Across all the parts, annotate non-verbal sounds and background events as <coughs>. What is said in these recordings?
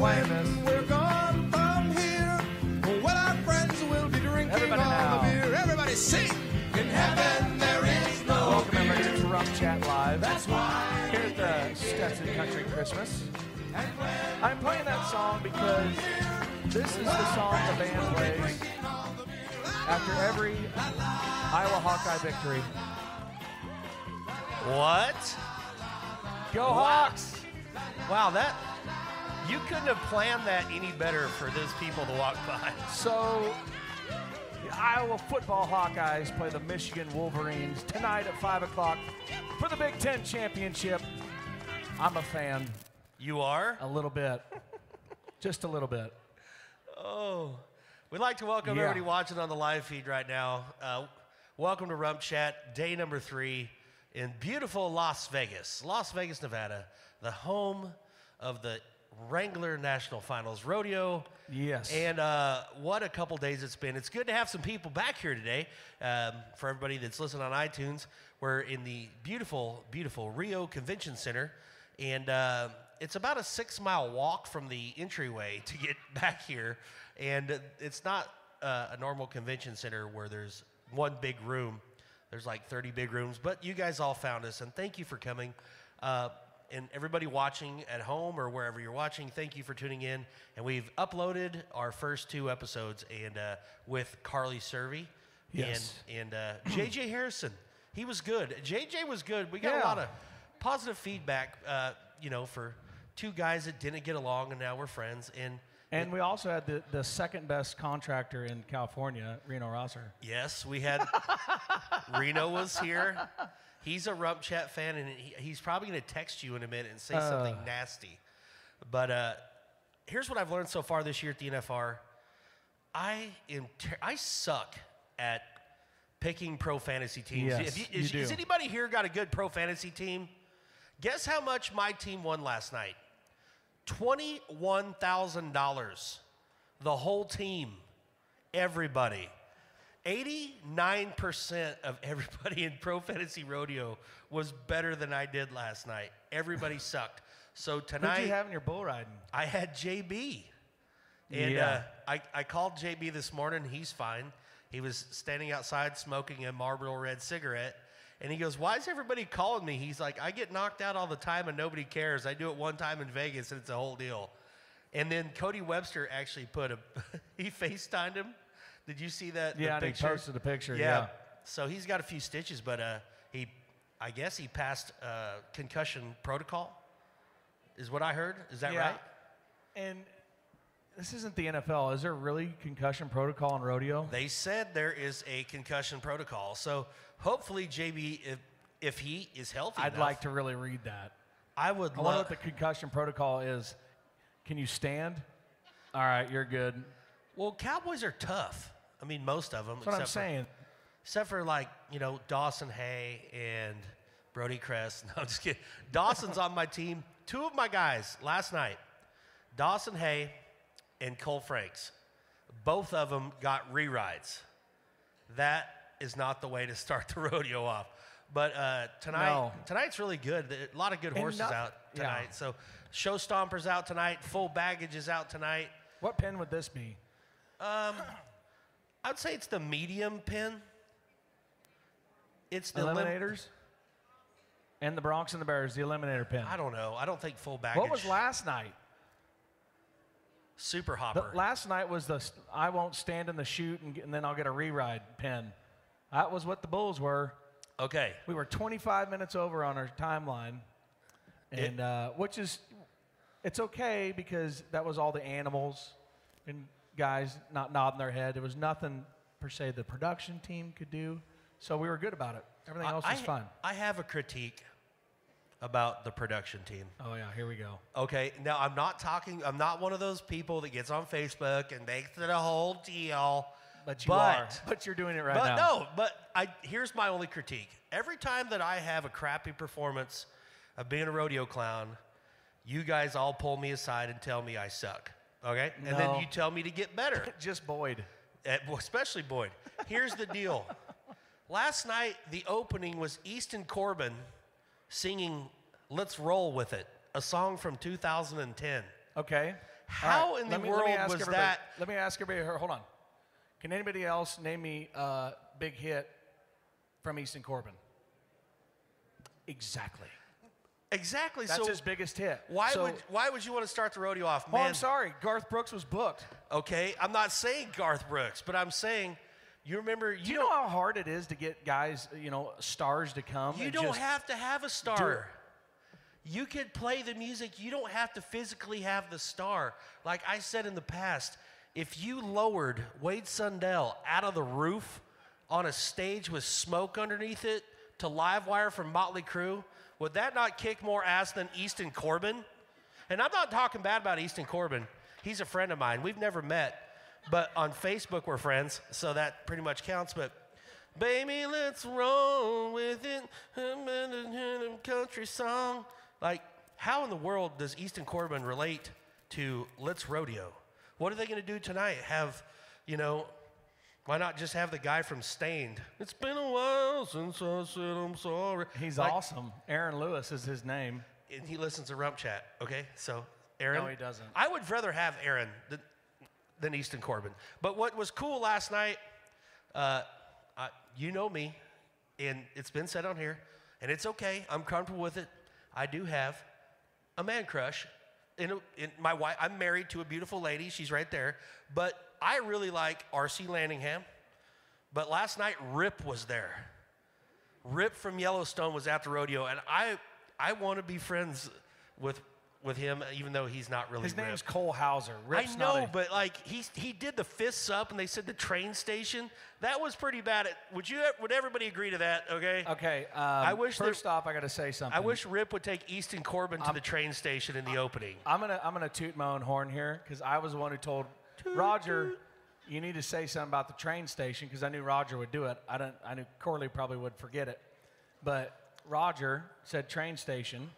I'm And playing when we're gone from here, well, our friends will be drinking Everybody all now. the beer. Everybody sing! In heaven there is no Welcome fear. everybody to Rump Chat Live. That's why. Here at the Stetson Country Christmas. I'm playing that song because this is the song the band plays after every Iowa Hawkeye victory. What? Go Hawks! Wow, that you couldn't have planned that any better for those people to walk by. So, the Iowa football Hawkeyes play the Michigan Wolverines tonight at 5 o'clock for the Big Ten Championship. I'm a fan, You are? a little bit. Just a little bit. Oh. We'd like to welcome Yeah. everybody watching on the live feed right now. Uh, welcome to Rump Chat, day number three in beautiful Las Vegas, Las Vegas, Nevada, the home of the Wrangler National Finals Rodeo. Yes. And uh, what a couple days it's been. It's good to have some people back here today. Um, for everybody that's listening on iTunes, we're in the beautiful, beautiful Rio Convention Center. And uh, it's about a six mile walk from the entryway to get <laughs> back here. And uh, it's not uh, a normal convention center where there's one big room. There's like 30 big rooms, but you guys all found us, and thank you for coming. And everybody watching at home or wherever you're watching, thank you for tuning in. And we've uploaded our first two episodes, and uh, with Carly Cervi Yes. and and uh, <clears throat> JJ Harrison. He was good. JJ was good. We got Yeah. a lot of positive feedback. Uh, you know, for two guys that didn't get along, and now we're friends. And And we also had the, the second best contractor in California, Reno Rosser. Yes, we had <laughs> Reno was here. He's a Rump Chat fan, and he, he's probably going to text you in a minute and say something Uh. nasty. But uh, here's what I've learned so far this year at the NFR. I am ter- I suck at picking pro fantasy teams. Yes, you is, do. is anybody here got a good pro fantasy team? Guess how much my team won last night? Twenty-one thousand dollars. The whole team, everybody. 89% of everybody in Pro Fantasy Rodeo was better than I did last night. Everybody <sighs> sucked. So Who'd tonight, you have in your bull riding? I had JB. And Yeah. uh, I, I called JB this morning. He's fine. He was standing outside smoking a Marlboro Red cigarette. And he goes, Why is everybody calling me? He's like, I get knocked out all the time and nobody cares. I do it one time in Vegas and it's a whole deal. And then Cody Webster actually put a, <laughs> he FaceTimed him. Did you see that? the Yeah, and he picture? posted a picture, Yeah. yeah. So he's got a few stitches, but uh, he, I guess he passed uh, concussion protocol, is what I heard. Is that Yeah. right? And this isn't the NFL. Is there really concussion protocol in rodeo? They said there is a concussion protocol. So hopefully, JB, if, if he is healthy, I'd enough, like to really read that. I would I wonder love. what the concussion protocol is. Can you stand? All right, you're good. well, Cowboys are tough. I mean, most of them. That's what I'm except for- saying. except for like you know Dawson Hay and Brody Cress. <laughs> No, I'm just kidding. Dawson's on my team. Two of my guys last night, Dawson Hay and Cole Franks, both of them got rerides. That is not the way to start the <laughs> rodeo off. But uh, tonight, No. tonight's really good. A lot of good horses noth- out yeah. tonight. So show stompers out tonight. Full baggage is out tonight. What pin would this be? I'd say it's the medium pin. It's the lim- Eliminators? and the Bronx and the Bears, the eliminator pin. I don't know. I don't think full baggage. What was last night? Super The, hopper. last night was the I won't stand in the chute and, and then I'll get a reride pin. That was what the Bulls were. okay. We were 25 minutes over on our timeline, and uh, which is it's okay because that was all the animals and guys not nodding their head. There was nothing per se the production team could do, so we were good about it. Everything else I, was fun. I have a critique about the production team. Oh yeah, here we go. Okay, now I'm not talking. I'm not one of those people that gets on Facebook and makes it a whole deal. But you are. But you're doing it right but now. no, but I here's my only critique. Every time that I have a crappy performance of being a rodeo clown, you guys all pull me aside and tell me I suck. Okay, and then you tell me to get better. <laughs> Just Boyd. Eh, well, especially Boyd. Here's the deal. Last night, the opening was Easton Corbin singing "Let's Roll with It," a song from 2010. Okay. How in the me, world let me ask was everybody- that- Let me ask everybody here. Hold on. Can anybody else name me a big hit from Easton Corbin? Exactly. Exactly. That's so his biggest hit. why So- would why would you want to start the rodeo off? Oh, Man, I'm sorry. Garth Brooks was booked. Okay, I'm not saying Garth Brooks, but I'm saying you remember you, you know how hard it is to get guys, you know, stars to come? you don't have to have a star. You could play the music. You don't have to physically have the star. Like I said in the past, if you lowered Wade Sundell out of the roof on a stage with smoke underneath it to Livewire from Motley Crue, would that not kick more ass than Easton Corbin? And I'm not talking bad about Easton Corbin. He's a friend of mine. We've never met, but on Facebook we're friends, so that pretty much counts. But baby, let's roll with it. Country song. Like, how in the world does Easton Corbin relate to Let's Rodeo? What are they going to do tonight? Have, you know, why not just have the guy from Staind? It's been a while since I said I'm sorry. He's Like, awesome. Aaron Lewis is his name. and he listens to Rump Chat. Okay, so Aaron. No, he doesn't. I would rather have Aaron than, than Easton Corbin. But what was cool last night, uh, I, you know me, and it's been said on here, and it's okay. I'm comfortable with it. I do have a man crush. In, a, in my wife, I'm married to a beautiful lady. She's right there. But I really like R.C. Landingham, But last night, Rip was there. Rip from Yellowstone was at the rodeo, and I I want to be friends with with him, even though he's not really. His Rip. name's Cole Hauser. Rip's I know, a- but like he he did the fists up, and they said the train station. That was pretty bad. At, would you? Would everybody agree to that? Okay. Okay. Um, wish that- First off, I got to say something. I wish Rip would take Easton Corbin to the train station in the opening. I'm gonna I'm gonna toot my own horn here because I was the one who told Roger, you need to say something about the train station because I knew Roger would do it. I don't I knew Corley probably would forget it, but Roger said train station,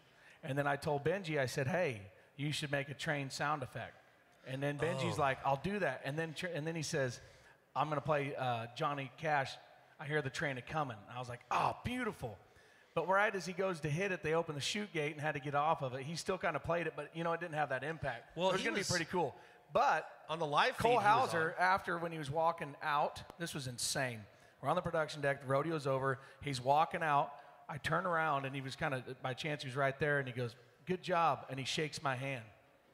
and then I told Benji I said, hey, you should make a train sound effect, and then Benji's Oh. like, I'll do that, and then and then he says, I'm gonna play uh, Johnny Cash. I hear the train a coming. I was like, oh, beautiful. But right as he goes to hit it, they open the chute gate and had to get off of it. He still kind of played it, but you know, it didn't have that impact. Well, it was going to be pretty cool. But On the live Cole feed, he was Hauser, after when he was walking out, this was insane. We're on the production deck, the rodeo's over. He's walking out. I turn around and he was kind of, by chance, he was right there and he goes, Good job. And he shakes my hand.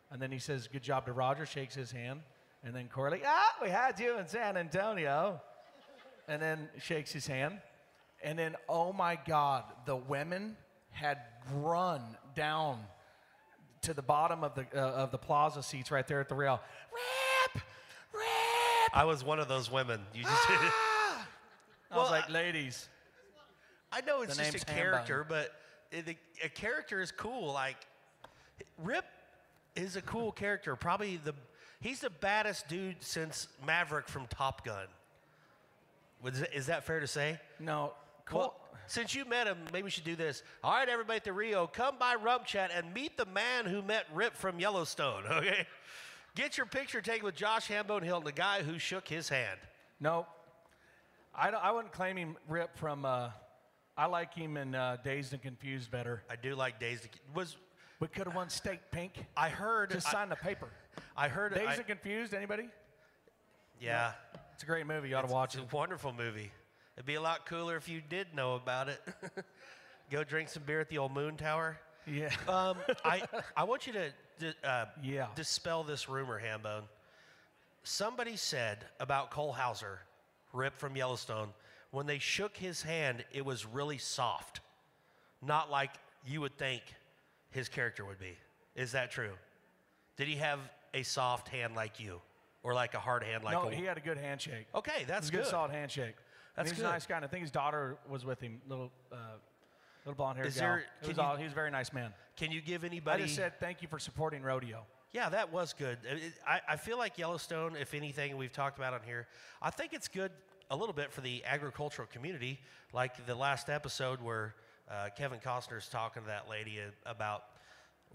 And then he says, Good job to Roger, shakes his hand. And then Corley, Ah, we had you in San Antonio. And then shakes his hand. And then, oh my God, the women had run down to the bottom of the uh, of the plaza seats right there at the rail. Rip, rip. I was one of those women. You just. <gasps> I was like, ladies, I know it's just a name's Hambone. character, but it, a character is cool. Like Rip is a cool character. Probably the he's the baddest dude since Maverick from Top Gun. Was it- Is that fair to say? no, Cole. Well, since you met him, maybe we should do this. All right, everybody at the Rio, come by Rump Chat and meet the man who met Rip from Yellowstone. <laughs> Okay, get your picture taken with Josh Hambone Hill, the guy who shook his hand. no, I, don't- I wouldn't claim him Rip from. Uh, I like him in uh, Dazed and Confused better. I do like Days. to- Was We could have won state pink. I heard? Just I, sign the paper. I heard. Dazed I- and Confused. Anybody? yeah. It's a great movie. You ought to watch it's it. a wonderful movie. It'd be a lot cooler if you did know about it. <laughs> Go drink some beer at the old Moon Tower. Yeah. Um, I <laughs> I want you to uh, Yeah. dispel this rumor, Hambone. Somebody said about Cole Hauser, Rip from Yellowstone, when they shook his hand, it was really soft, not like you would think his character would be. Is that true? Did he have a soft hand like you, or like a hard hand like no, a? he had a good handshake. okay, that's a good, good. solid handshake. That's he's good. a nice guy. And I think his daughter was with him, little, uh, little blonde haired Is gal. there- It can was all, he was a very nice man. Can you give anybody? I just said thank you for supporting rodeo. Yeah, that was good. It- I, I feel like Yellowstone, if anything we've talked about on here, I think it's good a little bit for the agricultural community, like the last episode where uh, Kevin Costner's talking to that lady about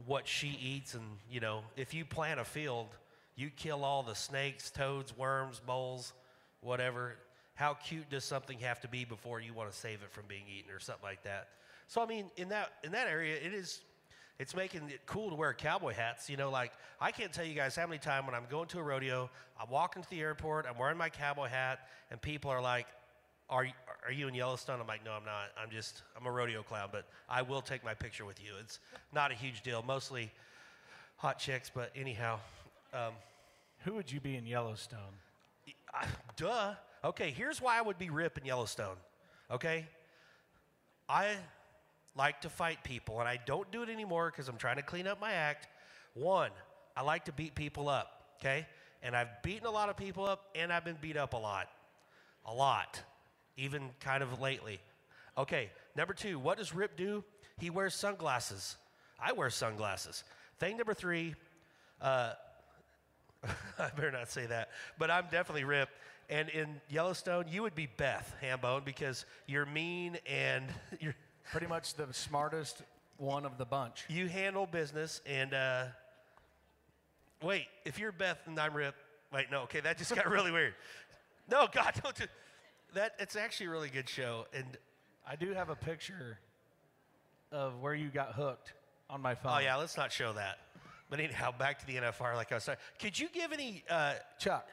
what she eats, and you know, if you plant a field, you kill all the snakes, toads, worms, moles, whatever. How cute does something have to be before you want to save it from being eaten or something like that? So I mean, in that in that area, it is It's making it cool to wear cowboy hats. You know, like I can't tell you guys how many times when I'm going to a rodeo, I'm walking to the airport, I'm wearing my cowboy hat, and people are like, "Are you, are you in Yellowstone?" I'm like, "No, I'm not. I'm just I'm a rodeo clown, but I will take my picture with you. It's not a huge deal. Mostly hot chicks, but anyhow, um, Who would you be in Yellowstone? I- duh. Okay, here's why I would be Rip in Yellowstone. Okay, I like to fight people, and I don't do it anymore because I'm trying to clean up my act. One, I like to beat people up. Okay, and I've beaten a lot of people up, and I've been beat up a lot, a lot, even kind of lately. Okay, number two, what does Rip do? He wears sunglasses. I wear sunglasses. Thing number three, uh, <laughs> I better not say that, but I'm definitely Rip. And in Yellowstone, you would be Beth Hambone because you're mean and <laughs> you're, Pretty much the smartest one of the bunch. you handle business. And uh, wait, if you're Beth and I'm Rip, wait, no, okay, that just got really <laughs> weird. No, God, don't do that. It's actually a really good show. And I do have a picture of where you got hooked on my phone. oh yeah, let's not show that. But anyhow, back to the NFR. Like I was saying, could you give any? Uh, Chuck,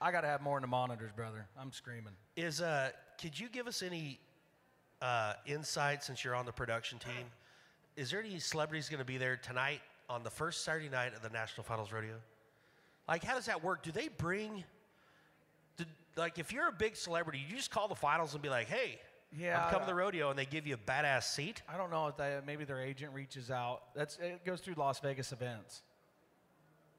I got to have more in the monitors, brother. I'm screaming. Is uh, could you give us any uh, insight since you're on the production team? Is there any celebrities going to be there tonight on the first Saturday night of the National Finals Rodeo? Like, how does that work? Do they bring? Do, like, if you're a big celebrity, you just call the finals and be like, "Hey, Yeah, I'm coming to the rodeo," and they give you a badass seat. I don't know if they maybe their agent reaches out. That's it goes through Las Vegas events.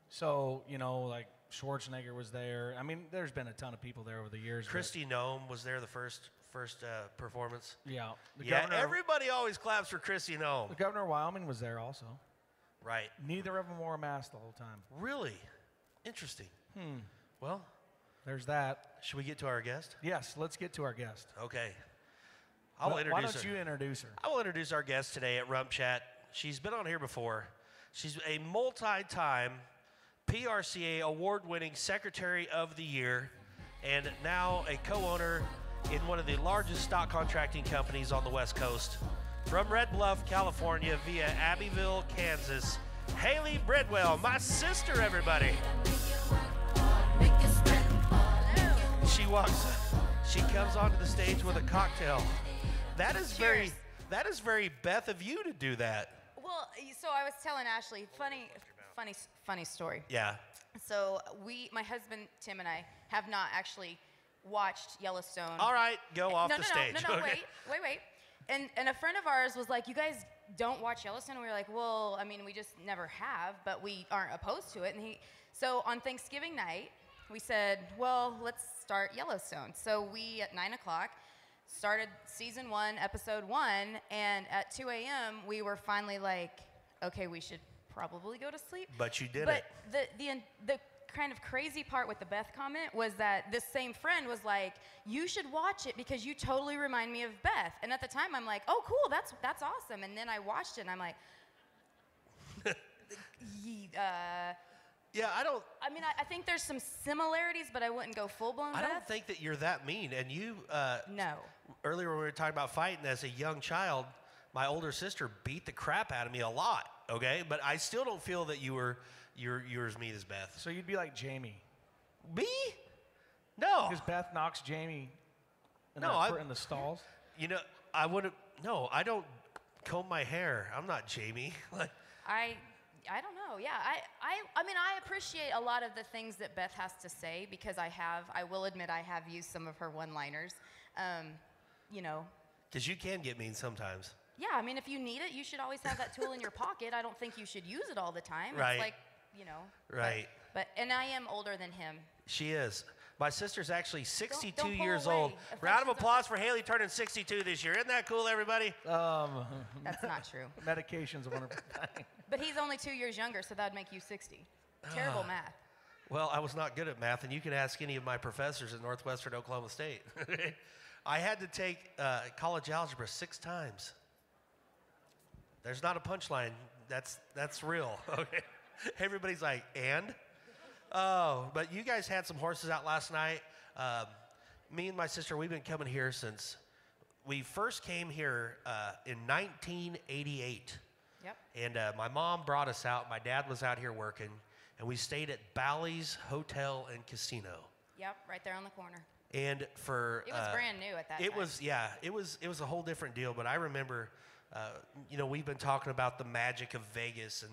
So you know, like Schwarzenegger was there. I mean, there's been a ton of people there over the years. Kristi Noem was there the first first uh, performance. yeah, the yeah, governor, everybody always claps for Kristi Noem. the governor of Wyoming was there also. Right. Neither of them wore a mask the whole time. Really interesting. Hmm. Well, There's that. should we get to our guest? Yes, let's get to our guest. Okay. I'll Why- introduce Why don't her. you introduce her? I will introduce our guest today at Rump Chat. She's been on here before. She's a multi time PRCA award winning Secretary of the Year and now a co owner in one of the largest stock contracting companies on the West Coast. From Red Bluff, California, via Abbyville, Kansas, Haley Bridwell, my sister, everybody. She walks, she comes onto the stage with a cocktail. That is very, that is very Beth of you to do that. Well, so I was telling Ashley, funny, funny, funny story. Yeah. So we, my husband Tim and I, have not actually watched Yellowstone. All right, go eh, off no, the no, stage. No, no, no, <laughs> Okay. wait, wait, wait. And and a friend of ours was like, "You guys don't watch Yellowstone?" And we were like, "Well, I mean, we just never have, but we aren't opposed to it." And he, so on Thanksgiving night, we said, "Well, let's start Yellowstone." So we at nine o'clock started season one, episode one, and at 2 a.m. we were finally like, "Okay, we should probably go to sleep." But you did but it. the the the kind of crazy part with the Beth comment was that this same friend was like, "You should watch it because you totally remind me of Beth." And at the time, I'm like, "Oh, cool, that's that's awesome." And then I watched it, and I'm like, <laughs> uh, Yeah, I don't. I mean, I, I think there's some similarities, but I wouldn't go full blown I Beth. don't think that you're that mean. And you, uh, no. earlier when we were talking about fighting as a young child, my older sister beat the crap out of me a lot. Okay, but I still don't feel that you were you're you're as mean as Beth. So you'd be like Jamie, Me? No. because Beth knocks Jamie in, No, the, I- in the stalls. You know, I wouldn't. No, I don't comb my hair. I'm not Jamie. <laughs> I I don't know. Yeah, I, I I mean I appreciate a lot of the things that Beth has to say because I have I will admit I have used some of her one-liners. Um, you know, because you can get mean sometimes. yeah. I mean if you need it, you should always have that tool in your pocket. I don't think you should use it all the time. Right. It's like you know. Right. But, and I am older than him. She is. My sister's actually 62 don't pull years away. old. Affections Round of applause for Haley turning 62 this year. Isn't that cool, everybody? Um, <laughs> That's not true. <laughs> medication's a wonderful <laughs> thing. But he's only two years younger, so that would make you 60. Terrible math. Well, I was not good at math, and you can ask any of my professors at Northwestern Oklahoma State. I had to take uh, college algebra six times. There's not a punchline. That's that's real. Okay. Everybody's like, and? Oh, but you guys had some horses out last night. Um, me and my sister, we've been coming here since we first came here uh, in 1988. Yep. And uh, my mom brought us out. My dad was out here working, and we stayed at Bally's Hotel and Casino. Yep, right there on the corner. And for It was uh, brand new at that time. it time. was yeah, it was it was a whole different deal. But I remember, uh, you know, we've been talking about the magic of Vegas, and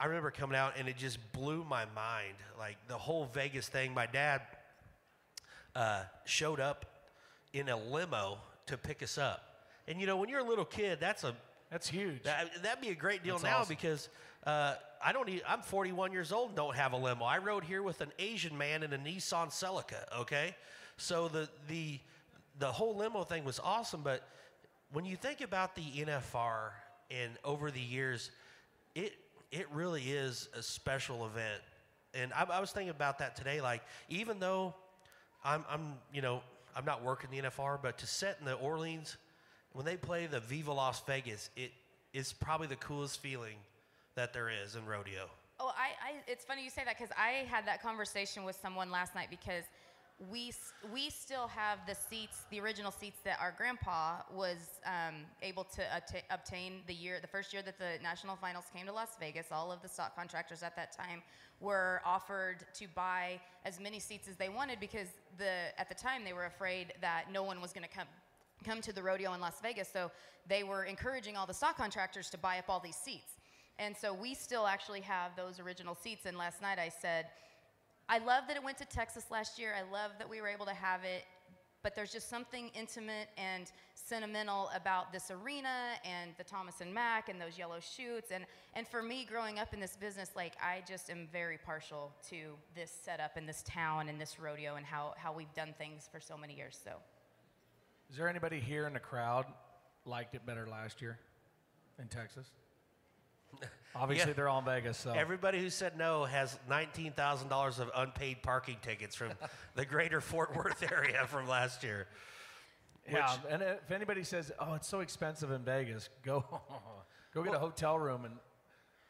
I remember coming out, and it just blew my mind. Like the whole Vegas thing. My dad uh, showed up in a limo to pick us up, and you know, when you're a little kid, that's a That's huge. that, that'd be a great deal That's now awesome. because uh, I don't. Need, I'm 41 years old and don't have a limo. I rode here with an Asian man in a Nissan Celica. Okay, so the the the whole limo thing was awesome. But when you think about the NFR and over the years, it it really is a special event. And I, I was thinking about that today. Like even though I'm I'm you know I'm not working the NFR, but to set in the Orleans when they play the Viva Las Vegas, it is probably the coolest feeling that there is in rodeo. Oh, I, I it's funny you say that because I had that conversation with someone last night because we we still have the seats, the original seats that our grandpa was um, able to obtain the year, the first year that the national finals came to Las Vegas. All of the stock contractors at that time were offered to buy as many seats as they wanted because the at the time they were afraid that no one was going to come come to the rodeo in Las Vegas. So they were encouraging all the stock contractors to buy up all these seats. And so we still actually have those original seats. And last night I said, I love that it went to Texas last year. I love that we were able to have it. But there's just something intimate and sentimental about this arena and the Thomas and Mack and those yellow chutes. And, and for me, growing up in this business, like I just am very partial to this setup and this town and this rodeo and how, how we've done things for so many years. So Is there anybody here in the crowd liked it better last year in Texas? <laughs> Obviously, Yeah. they're all in Vegas, so Everybody who said no has $19,000 of unpaid parking tickets from <laughs> the greater Fort Worth area from last year. yeah. And if anybody says, "Oh, it's so expensive in Vegas," <laughs> go go get a hotel room in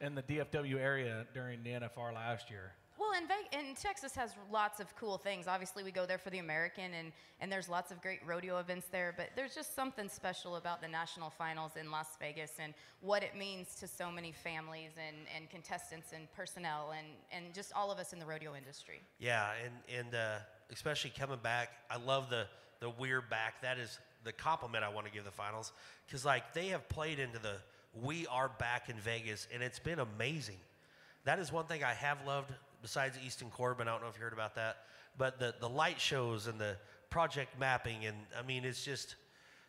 in the DFW area during the NFR last year. Well, and, Ve- and Texas has lots of cool things. Obviously, we go there for the American, and, and there's lots of great rodeo events there. But there's just something special about the national finals in Las Vegas and what it means to so many families and, and contestants and personnel and, and just all of us in the rodeo industry. Yeah, and and uh, especially coming back, I love the the we're back. That is the compliment I want to give the finals because like they have played into the we are back in Vegas, and it's been amazing. That is one thing I have loved besides Easton Corbin. I don't know if you heard about that, but the the light shows and the project mapping, and I mean it's just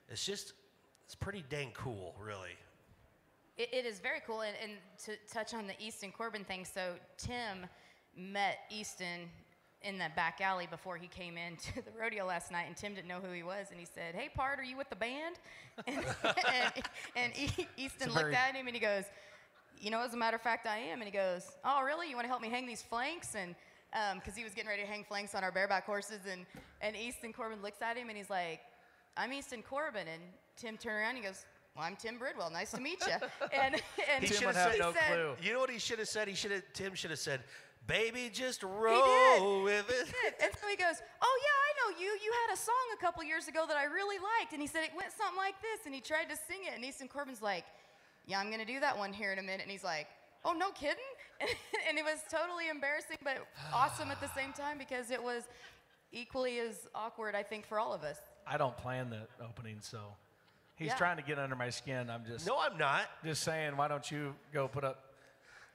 it's just it's pretty dang cool, really. It, it is very cool. And, and to touch on the Easton Corbin thing, so Tim met Easton in the back alley before he came into the rodeo last night, and Tim didn't know who he was, and he said, "Hey, Part, are you with the band?" <laughs> And, and, and E- Easton a looked at him and he goes, "You know, as a matter of fact, I am." And he goes, "Oh, really? You want to help me hang these flanks?" And um, because he was getting ready to hang flanks on our bareback horses, and and Easton Corbin looks at him and he's like, "I'm Easton Corbin," and Tim turned around and he goes. Well, I'm Tim Bridwell. Nice to meet you. <laughs> And, and He should have have said- no said- clue. You know what he should have said? He should have Tim should have said, "Baby, just roll with it." And so he goes, Oh, yeah, I know you. You had a song a couple years ago that I really liked. And he said it went something like this. And he tried to sing it. And Easton Corbin's like, Yeah, I'm going to do that one here in a minute. And he's like, Oh, no kidding? <laughs> and it was totally embarrassing, but awesome at the same time because it was equally as awkward, I think, for all of us. I don't plan the opening, so he's Yeah. trying to get under my skin. I'm just No, I'm not. just saying, why don't you go put up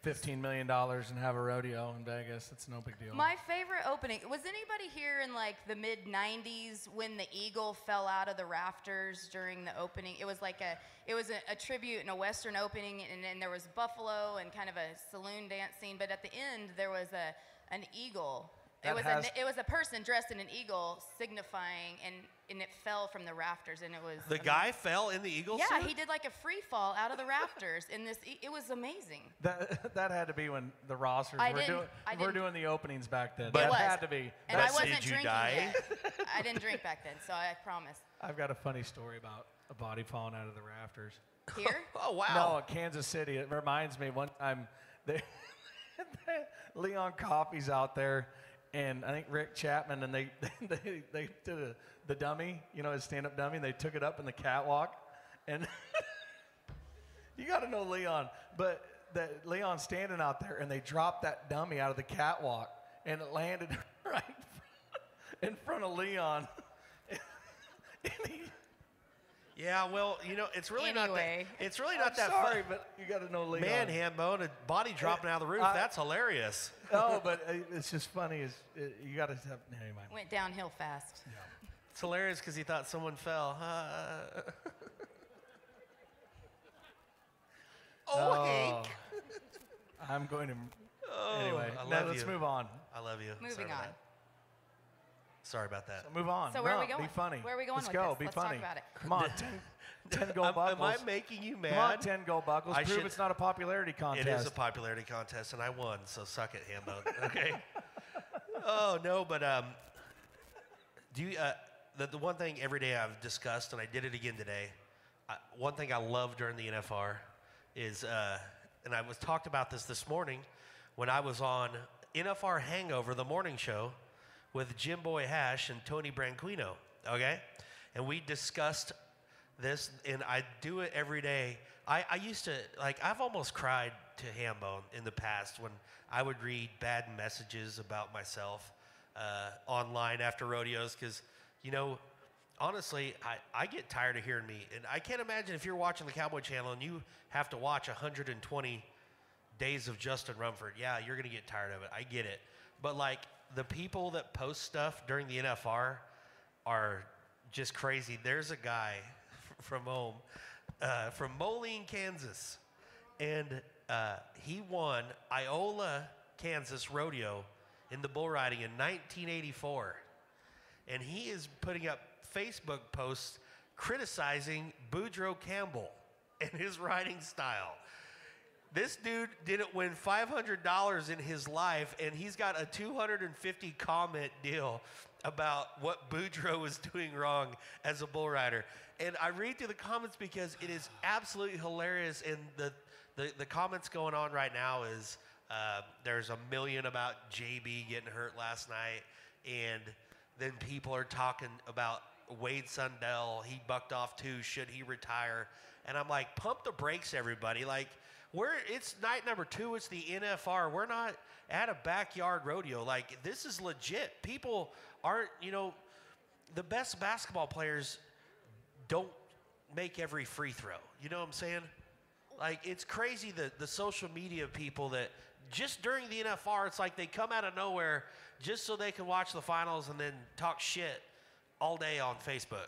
fifteen million dollars and have a rodeo in Vegas? It's no big deal. My favorite opening was anybody here in like the mid 90s when the eagle fell out of the rafters during the opening? It was like a it was a, a tribute and a western opening and, and there was buffalo and kind of a saloon dance scene, but at the end there was a an eagle. That it was has- a it was a person dressed in an eagle signifying and and it fell from the rafters and it was The amazing. guy fell in the eagle Yeah, suit? he did like a free fall out of the rafters in this e- it was amazing. <laughs> that that had to be when the rosters I were didn't- doing I were didn't- doing the openings back then. But- that it was. had to be. And But I wasn't did you drinking die? yet. I didn't drink back then, so I promise. I've got a funny story about a body falling out of the rafters. Here? <laughs> Oh wow. No, Kansas City. It reminds me one time they, <laughs> Leon Coffey's out there, and I think Rick Chapman, and they <laughs> they they did a, the dummy, you know, his stand-up dummy. And they took it up in the catwalk, and <laughs> You got to know Leon, but that Leon's standing out there, and they dropped that dummy out of the catwalk, and it landed <laughs> right in front of Leon. and he, Yeah, well, you know, it's really Anyway. not that. It's really I'm not that sorry, fun. but you got to know Leon. Man, Hambone, a body dropping out of the roof. I- that's hilarious. No, <laughs> but uh, it's just funny. Is uh, you got to have never mind. Went downhill fast. Yeah. It's hilarious because he thought someone fell. Uh, <laughs> oh, Hank. I'm going to. Oh, anyway, I now love let's you. move on. I love you. Moving Sorry about on. That. Sorry about that. Move on. So where are we going? Be funny. Where are we going Let's with go. this? Be Let's talk funny. about it. Come on, <laughs> 10, 10 gold Am, buckles. am I making you mad? Come on, 10 gold buckles. I Prove should- it's not a popularity contest. It is a popularity contest, and I won, so suck it, Hambone. Okay. oh no, but um, do you? Uh, the, the one thing every day I've discussed, and I did it again today. I, one thing I love during the NFR is, uh, and I was talked about this this morning when I was on NFR Hangover, the morning show, with Jim Boy Hash and Tony Branquino. Okay, and we discussed this, and I do it every day. I, I used to, like, I've almost cried to Hambone in the past when I would read bad messages about myself uh, online after rodeos because, you know, honestly, I, I get tired of hearing me. And I can't imagine if you're watching the Cowboy Channel and you have to watch 120 days of Justin Rumford. Yeah, you're going to get tired of it. I get it. But, like, the people that post stuff during the NFR are just crazy. There's a guy <laughs> from home, uh, from Moline, Kansas, and uh, he won Iola, Kansas rodeo in the bull riding in 1984. And he is putting up Facebook posts criticizing Boudreaux Campbell <laughs> and his riding style. This dude didn't win $500 in his life, and he's got a 250 comment deal about what Boudreaux <laughs> was doing wrong as a bull rider. And I read through the comments because it is absolutely hilarious. And the, the, the comments going on right now is uh, there's a million about JB getting hurt last night, and then people are talking about Wade Sundell. He bucked off too. Should he retire? And I'm like, pump the brakes, everybody. Like, we're it's night number two. It's the NFR. We're not at a backyard rodeo. Like, this is legit. People aren't, you know, the best basketball players don't make every free throw. You know what I'm saying? Like it's crazy the the social media people that just during the NFR, it's like they come out of nowhere just so they can watch the finals and then talk shit all day on Facebook.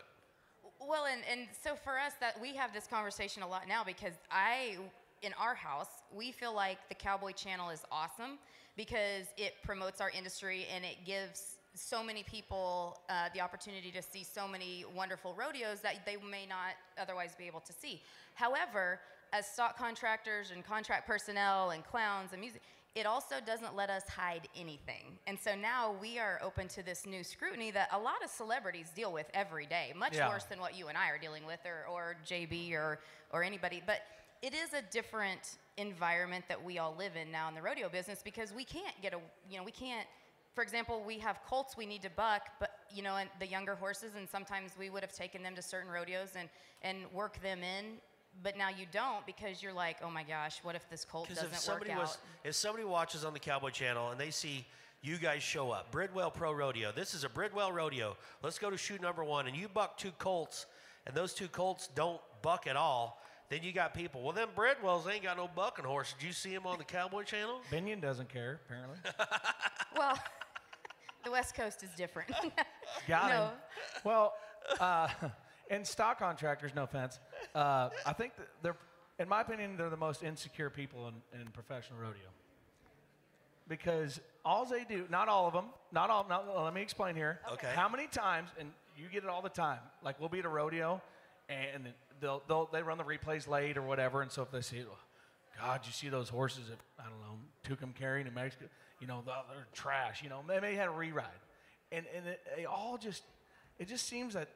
Well, and, and so for us, that we have this conversation a lot now because I, in our house, we feel like the Cowboy Channel is awesome because it promotes our industry and it gives so many people uh, the opportunity to see so many wonderful rodeos that they may not otherwise be able to see. However, as stock contractors and contract personnel and clowns and music, it also doesn't let us hide anything. And so now we are open to this new scrutiny that a lot of celebrities deal with every day, much Yeah. worse than what you and I are dealing with, or, or JB or, or anybody. But it is a different environment that we all live in now in the rodeo business because we can't get a, you know, we can't, for example, we have colts we need to buck, but, you know, and the younger horses, and sometimes we would have taken them to certain rodeos and, and work them in. But now you don't because you're like, oh my gosh, what if this colt doesn't if somebody work out? was, if somebody watches on the Cowboy Channel and they see you guys show up, Bridwell Pro Rodeo. This is a Bridwell Rodeo. Let's go to chute number one, and you buck two colts, and those two colts don't buck at all. Then you got people. Well, them Bridwells ain't got no bucking horse. Did you see him on the Cowboy Channel? <laughs> Binion doesn't care, apparently. <laughs> Well, <laughs> the West Coast is different. Got No. him. Well, uh, and stock contractors, no offense, uh, I think that they're, in my opinion, they're the most insecure people in, in professional rodeo. Because all they do, not all of them, not all, not, let me explain here. Okay. How many times, and you get it all the time, like we'll be at a rodeo and they'll, they'll, they run the replays late or whatever, and so if they see, oh, God, you see those horses that, I don't know, Tucumcari, New Mexico, you know, they're they're trash, you know, they may have a re-ride. And, and it, they all just, it just seems that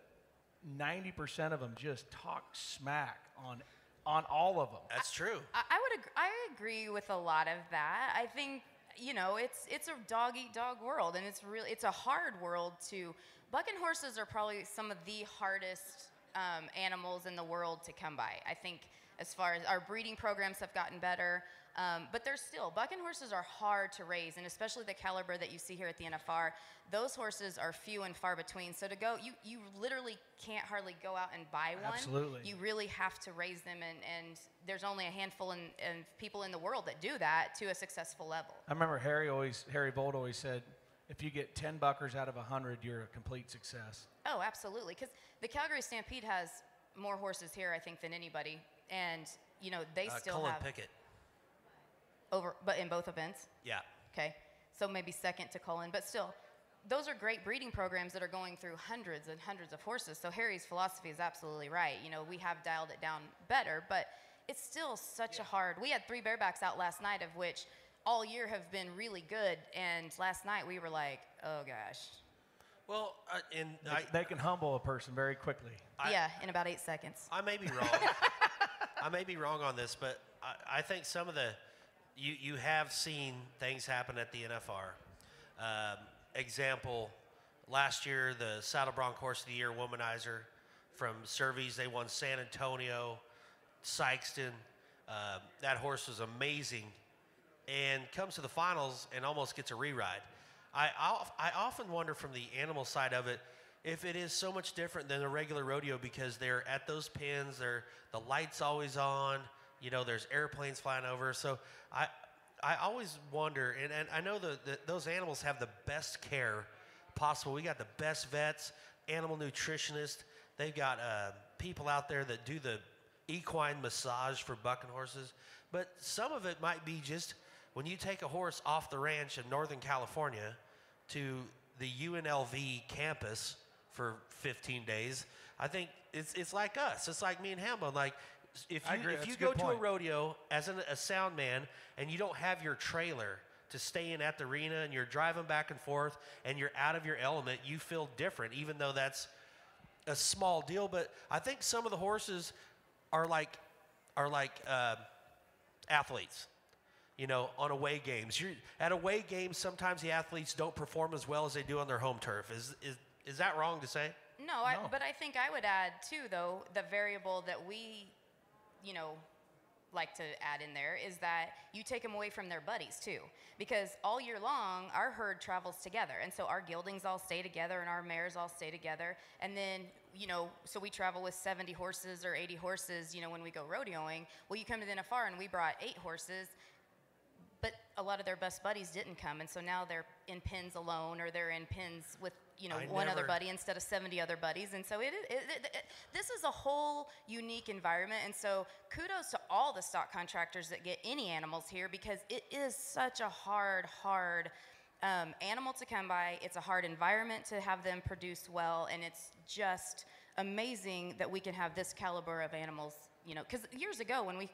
90% of them just talk smack on, on all of them. That's true. I, I would ag- I agree with a lot of that. I think you know it's it's a dog eat dog world, and it's really it's a hard world to. Bucking horses are probably some of the hardest um, animals in the world to come by. I think, as far as our breeding programs have gotten better. Um, but there's still, bucking horses are hard to raise, and especially the caliber that you see here at the NFR, those horses are few and far between. So to go, you, you literally can't hardly go out and buy one. Absolutely. You really have to raise them, and, and there's only a handful in, in people in the world that do that to a successful level. I remember Harry always, Harry Vold always said, if you get 10 buckers out of 100, you're a complete success. Oh, absolutely. Because the Calgary Stampede has more horses here, I think, than anybody, and you know they Uh, still Cullen have Pickett. over, but in both events. Yeah. Okay, so maybe second to Cullen, but still, those are great breeding programs that are going through hundreds and hundreds of horses. So Harry's philosophy is absolutely right. You know, we have dialed it down better, but it's still such a hard. We had three barebacks out last night, of which all year have been really good, and last night we were like, oh gosh, Well, uh, and They, I, they can humble a person very quickly. I- yeah, in about eight seconds. I may be wrong. <laughs> I may be wrong on this, but I, I think some of the you you have seen things happen at the NFR. Um, example, last year the Saddle Bronc Horse of the Year Womanizer from Cervies, they won San Antonio, Sikeston. Um, that horse was amazing, and comes to the finals and almost gets a reride. I, I often wonder from the animal side of it if it is so much different than a regular rodeo because they're at those pins, they're the lights always on, you know, there's airplanes flying over. So I I always wonder, and, and I know that those animals have the best care possible. We got the best vets, animal nutritionists. They've got uh, people out there that do the equine massage for bucking horses. But some of it might be just when you take a horse off the ranch in Northern California to the UNLV campus for 15 days. I think it's it's like us. It's like me and Hambo. Like if you if you go to a rodeo as an, a sound man and you don't have your trailer to stay in at the arena and you're driving back and forth and you're out of your element, you feel different, even though that's a small deal. But I think some of the horses are like are like uh, athletes. You know, on away games. You're, at away games, sometimes the athletes don't perform as well as they do on their home turf. Is is is that wrong to say? No, I, but I think I would add too, though, the variable that we, you know, like to add in there is that you take them away from their buddies too, because all year long our herd travels together, and so our geldings all stay together and our mares all stay together, and then you know, so we travel with 70 horses or 80 horses, you know, when we go rodeoing. Well, you come to the NFR and we brought eight horses but a lot of their best buddies didn't come, and so now they're in pins alone, or they're in pins with you know I one other buddy instead of 70 other buddies, and so it, it, it, it- this is a whole unique environment, and so kudos to all the stock contractors that get any animals here because it is such a hard, hard. Um, animal to come by. It's a hard environment to have them produce well, and it's just amazing that we can have this caliber of animals. You know, because years ago when we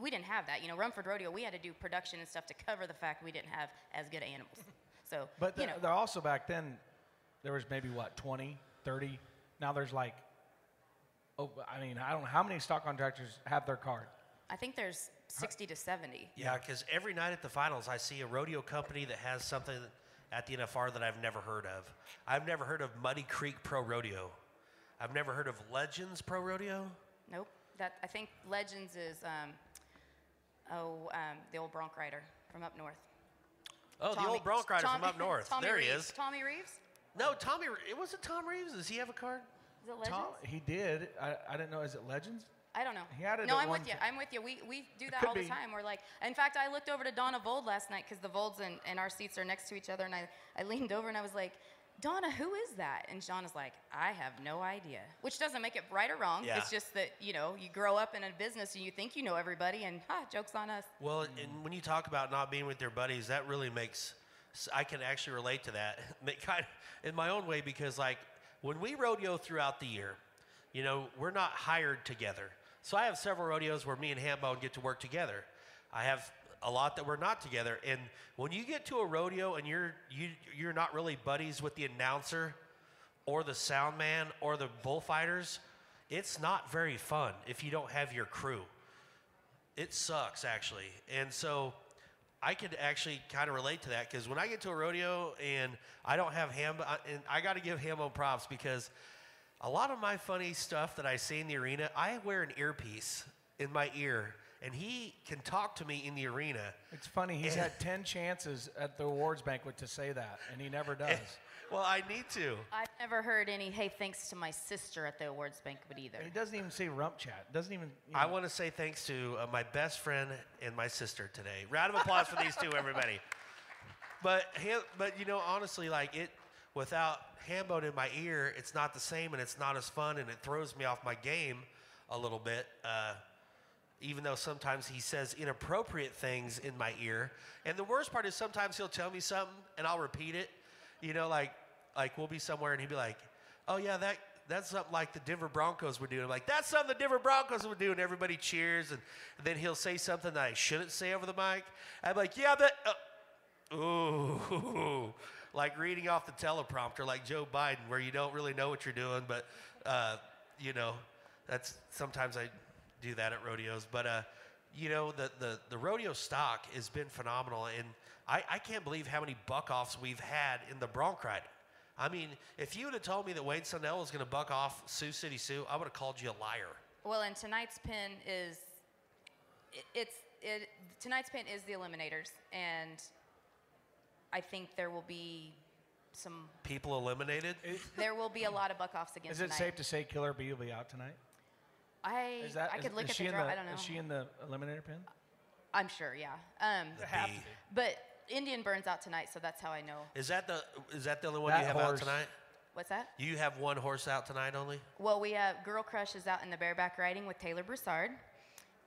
we didn't have that. You know, Rumford Rodeo, we had to do production and stuff to cover the fact we didn't have as good animals. <laughs> So, But you know, they're also back then, there was maybe what, 20, 30? Now there's like, oh, I mean, I don't know how many stock contractors have their card. I think there's 60 to 70. Yeah, because every night at the finals, I see a rodeo company that has something at the NFR that I've never heard of. I've never heard of Muddy Creek Pro Rodeo. I've never heard of Legends Pro Rodeo. Nope. That I think Legends is, um, oh, um, the old Bronc rider from up north. Oh, the old Bronc rider from up north. Tommy there he is. Tommy Reeves? No, Tommy. It wasn't Tom Reeves. Does he have a card? Is it Legends? Tom, he did. I, I didn't know. Is it Legends? I don't know. He had it no, I'm with you. ti- I'm with you. We, we do that all the be. time. We're like, in fact, I looked over to Donna Vold last night because the Volds and, and our seats are next to each other, and I, I leaned over and I was like, Donna, who is that? And Donna's like, I have no idea. Which doesn't make it right or wrong. Yeah. It's just that, you know, you grow up in a business and you think you know everybody, and ha, joke's on us. Well, and when you talk about not being with your buddies, that really makes. I can actually relate to that, <laughs> kind of in my own way because like when we rodeo throughout the year, you know, we're not hired together. So I have several rodeos where me and Hambone get to work together. I have a lot that we're not together, and when you get to a rodeo and you're you you're not really buddies with the announcer, or the sound man, or the bullfighters, it's not very fun if you don't have your crew. It sucks actually. And so i could actually kind of relate to that because when i get to a rodeo and i don't have ham and i got to give hamo props because a lot of my funny stuff that i say in the arena i wear an earpiece in my ear, and he can talk to me in the arena. It's funny. He's had 10 chances at the awards banquet to say that, and he never <laughs> does. Well, I need to. I've never heard any, hey, thanks to my sister at the awards banquet either. he doesn't even say rump chat. Doesn't even. you I want to say thanks to uh, my best friend and my sister today. Round of applause for these two, <laughs> everybody. But but you know, honestly, like it without Hambone in my ear, it's not the same, and it's not as fun, and it throws me off my game a little bit. Uh, even though sometimes he says inappropriate things in my ear, and the worst part is sometimes he'll tell me something and I'll repeat it. You know, like like we'll be somewhere and he'll be like, "Oh yeah, that." That's something like the Denver Broncos were doing. I'm like, that's something the Denver Broncos would do. And everybody cheers. And, then he'll say something that I shouldn't say over the mic. I'm like, yeah, that. Uh, Ooh, <laughs> like reading off the teleprompter, like Joe Biden, where you don't really know what you're doing, but uh, you know, that's sometimes I do that at rodeos. But uh, you know, the, the the rodeo stock has been phenomenal, and I, I can't believe how many buck offs we've had in the bronc ride. I mean, if you would have told me that Wade Sundell was going to buck off Sioux City Sue, I would have called you a liar. Well, and tonight's pin is it, it's it tonight's pin is the eliminators, and I think there will be some People eliminated. there will be a lot of buck offs against Is it tonight. safe to say Killer B will be out tonight? I Is that? I is- could look is at the in draw. the, I don't know. Is she in the eliminator pin? I'm sure, yeah. Um, have B. but Indian burns out tonight, so that's how I know. Is that the is that the only one That you have horse. out tonight? What's that? You have one horse out tonight only. Well, we have Girl Crush is out in the bareback riding with Taylor Broussard,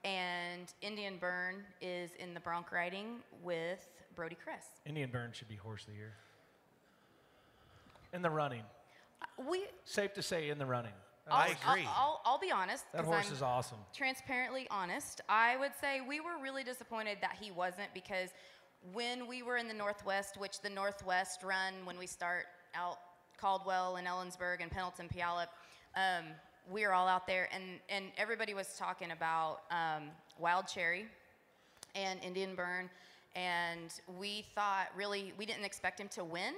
and Indian Burn is in the bronc riding with Brody Cress. Indian Burn should be horse of the year. In the running. We. Safe to say, in the running. I'll, agree. I'll, I'll, I'll be honest. That 'cause horse I'm is awesome. Transparently honest, I would say we were really disappointed that he wasn't because when we were in the Northwest, which the Northwest run when we start out Caldwell and Ellensburg and Pendleton Puyallup, um, we were all out there and, and everybody was talking about um, Wild Cherry and Indian Burn. And we thought really, we didn't expect him to win,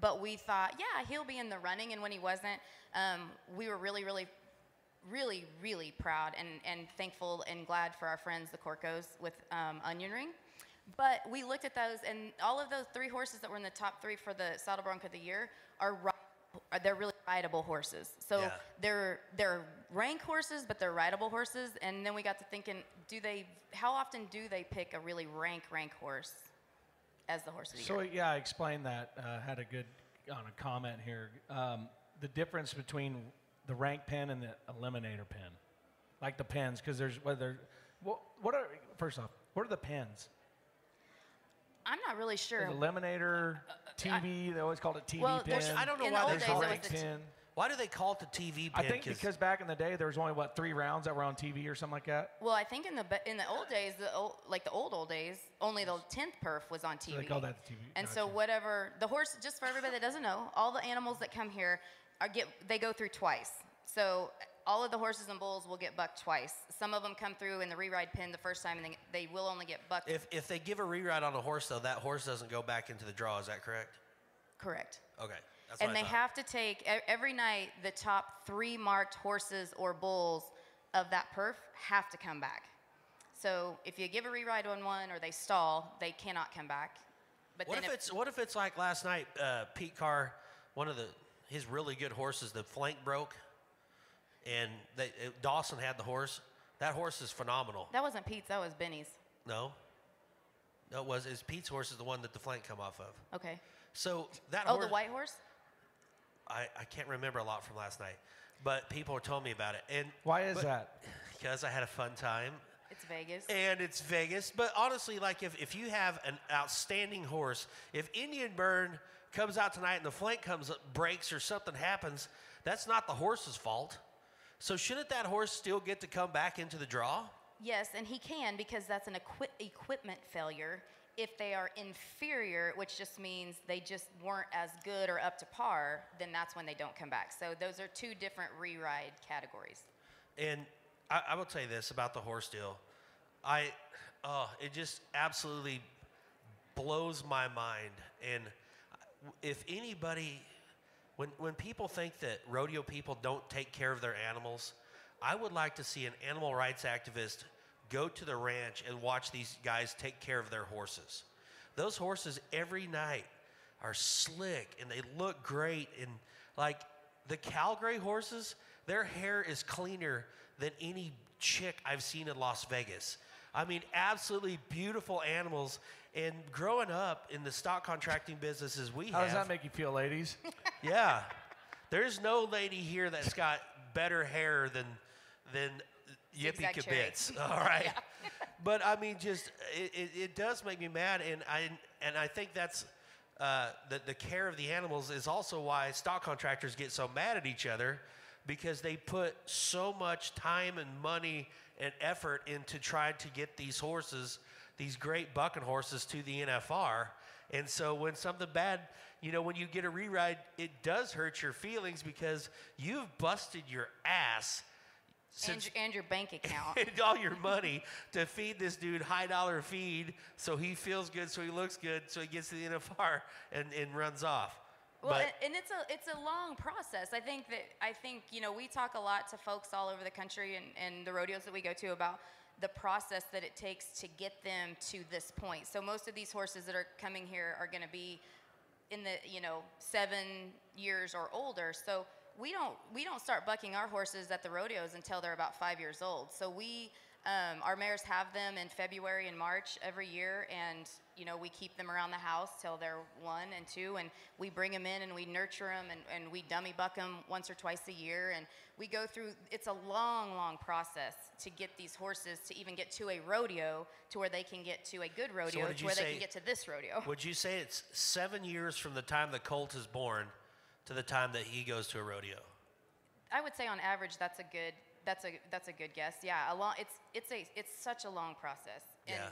but we thought, yeah, he'll be in the running. And when he wasn't, um, we were really, really, really, really proud and, and thankful and glad for our friends, the Korkows, with um, Onion Ring. But we looked at those, and all of those three horses that were in the top three for the Saddle Bronc of the year are they're really rideable horses. So Yeah. they're they're rank horses, but they're rideable horses. And then we got to thinking, do they? How often do they pick a really rank rank horse as the horse of the So year? yeah, I explained that. Uh, had a good on a comment here. Um, the difference between the rank pen and the eliminator pen, like the pens, because there's whether what, what are first off, what are the pens? I'm not really sure. There's eliminator, TV. they always called it TV Well, pen. I don't know why the they call it it rank t- pen. Why do they call it the TV pin? I think because back in the day there was only what three rounds that were on TV or something like that. well, I think in the in the old days, the old, like the old old days, only the tenth perf was on TV. they call that the TV, And so whatever the horse, just for everybody that doesn't know, all the animals that come here are get they go through twice. So all of the horses and bulls will get bucked twice. Some of them come through in the re-ride pen the first time, and they, they will only get bucked. if if they give a rewrite on a horse though, that horse doesn't go back into the draw. Is that correct? correct. Okay. That's and they have to take every night the top three marked horses or bulls of that perf have to come back. So if you give a rewrite on one or they stall, they cannot come back. But What then if it's what if it's like last night? Uh, Pete Carr, one of the his really good horses, the flank broke, and they, it, Dawson had the horse. That horse is phenomenal. that wasn't Pete's, that was Benny's. No, no, it was is Pete's horse is the one that the flank come off of. Okay. So that Oh, horse, the white horse? I, I can't remember a lot from last night, but people are told me about it, and Why is but- that? <laughs> because I had a fun time. It's Vegas. and it's Vegas. But honestly, like if, if you have an outstanding horse, if Indian Burn comes out tonight and the flank comes up, breaks or something happens, that's not the horse's fault. So shouldn't that horse still get to come back into the draw? Yes, and he can because that's an equi- equipment failure. If they are inferior, which just means they just weren't as good or up to par, then that's when they don't come back. So those are two different re-ride categories. And I, I will tell you this about the horse deal. I, oh, it just absolutely blows my mind. And if anybody, when, when people think that rodeo people don't take care of their animals, I would like to see an animal rights activist go to the ranch and watch these guys take care of their horses. Those horses every night are slick and they look great. And like the Calgary horses, their hair is cleaner than any chick I've seen in Las Vegas. I mean, absolutely beautiful animals. And growing up in the stock contracting businesses we How have, does that make you feel, ladies? yeah. There's no lady here that's got better hair than than Yippee. Kibitz. <laughs> All right. <laughs> But I mean, just it, it, it does make me mad, and I and I think that's uh, the the care of the animals is also why stock contractors get so mad at each other because they put so much time and money and effort into trying to get these horses, these great bucking horses, to the NFR. And so when something bad, you know, when you get a reride, it does hurt your feelings because you've busted your ass and, your- and your bank account. and <laughs> all your money to feed this dude high dollar feed so he feels good, so he looks good, so he gets to the NFR <laughs> and, and runs off. Well, but and, and it's a it's a long process. I think that I think you know we talk a lot to folks all over the country and, and the rodeos that we go to about the process that it takes to get them to this point. So most of these horses that are coming here are going to be in the you know seven years or older. So we don't we don't start bucking our horses at the rodeos until they're about five years old. So we um, our mares have them in February and March every year, and you know we keep them around the house till they're one and two, and we bring them in and we nurture them and, and we dummy buck them once or twice a year, and we go through. It's a long, long process to get these horses to even get to a rodeo to where they can get to a good rodeo did to where they can get to this rodeo. would you say it's seven years from the time the colt is born to the time that he goes to a rodeo? I would say on average that's a good that's a that's a good guess. Yeah, a long it's it's a it's such a long process. And, Yeah.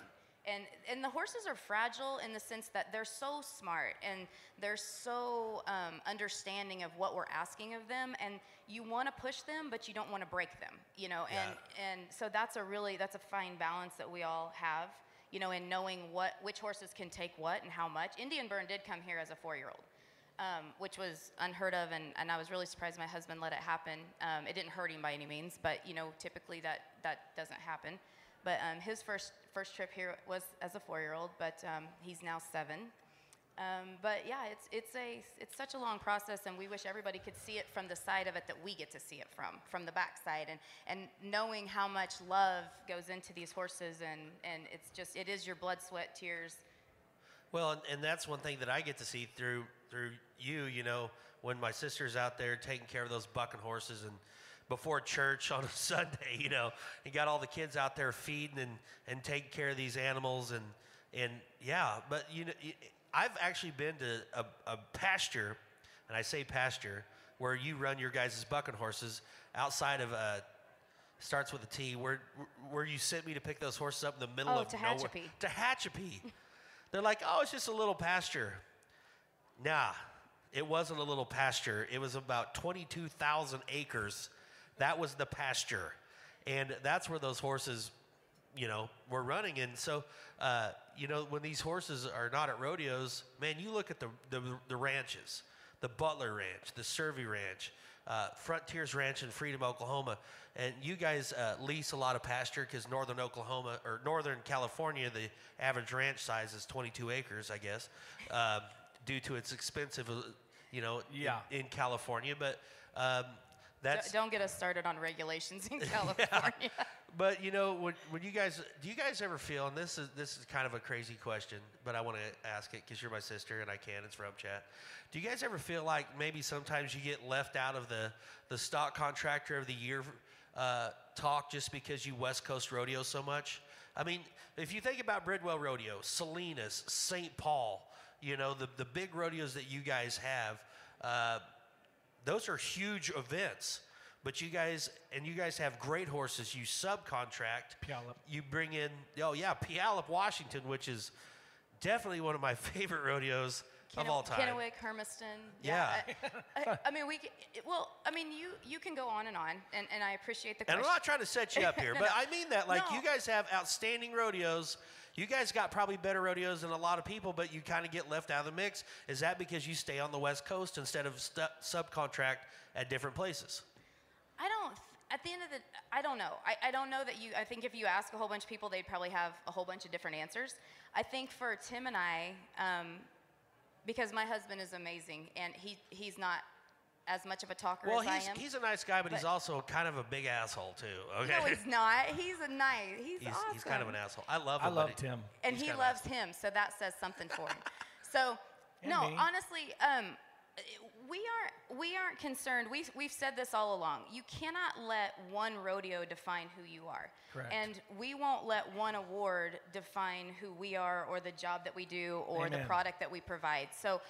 And and the horses are fragile in the sense that they're so smart and they're so um, understanding of what we're asking of them, and you want to push them, but you don't want to break them. You know, and and so that's a really that's a fine balance that we all have. You know, in knowing what which horses can take what and how much. Indian Burn did come here as a four-year-old um, which was unheard of, and, and I was really surprised my husband let it happen. Um, it didn't hurt him by any means, but you know, typically that that doesn't happen. But um, his first first trip here was as a four-year-old, but um, he's now seven. Um, but yeah, it's it's a it's such a long process, and we wish everybody could see it from the side of it that we get to see it from, from the backside, and and knowing how much love goes into these horses, and and it's just it is your blood, sweat, tears. Well, and, and that's one thing that I get to see through through you. You know, when my sister's out there taking care of those bucking horses, and before church <laughs> on a Sunday, you know, and got all the kids out there feeding and and taking care of these animals, and and yeah. But you know, I've actually been to a, a pasture, and I say pasture where you run your guys' bucking horses outside of uh, starts with a T. Where where you sent me to pick those horses up in the middle Oh, of Tehachapi. nowhere. Tehachapi. They're like, oh, it's just a little pasture. Nah, it wasn't a little pasture. It was about 22,000 acres. That was the pasture. And that's where those horses, you know, were running. And so, uh, you know, when these horses are not at rodeos, man, you look at the, the, the ranches the Butler Ranch, the Survey Ranch, uh, Frontiers Ranch in Freedom, Oklahoma. And you guys uh, lease a lot of pasture because northern Oklahoma or northern California, the average ranch size is 22 acres, I guess, um, due to its expensive, uh, you know, in- Yeah. in, California. But um, that's D- Don't get us started on regulations in <laughs> California. but you know, when, when you guys, do you guys ever feel? And this is this is kind of a crazy question, but I want to ask it because you're my sister and I can. It's from chat. Do you guys ever feel like maybe sometimes you get left out of the the stock contractor of the year uh, talk just because you West Coast rodeo so much? I mean, if you think about Bridwell Rodeo, Salinas, St. Paul, you know the the big rodeos that you guys have. Uh, those are huge events. But you guys, and you guys have great horses. You subcontract. Puyallup. You bring in, oh yeah, Puyallup, Washington, which is definitely one of my <laughs> favorite rodeos of all time. Kennewick, Hermiston. Yeah. I, I, I mean, we. c- Well, I mean, you you can go on and on, and, and I appreciate the And. I'm not trying to set you up here, No, but <laughs> no. I mean that. Like, No. you guys have outstanding rodeos. You guys got probably better rodeos than a lot of people, but you kind of get left out of the mix. Is that because you stay on the West Coast instead of subcontract at different places? I don't. at the end of the, I don't know. I, I don't know that you. I think if you ask a whole bunch of people, they'd probably have a whole bunch of different answers. I think for Tim and I, um, because my husband is amazing and he he's not as much of a talker Well, as I he's, am. he's a nice guy, but, he's also kind of a big asshole too. Okay. No, he's not. He's a nice. He's, he's, awesome. he's kind of an asshole. I love him. I but love he- Tim. and he loves asshole. him, so that says something for him. <laughs> So, And no, me. honestly, um, we aren't we aren't concerned. We we've said this all along. You cannot let one rodeo define who you are, Correct. and we won't let one award define who we are or the job that we do or the product that we provide. So.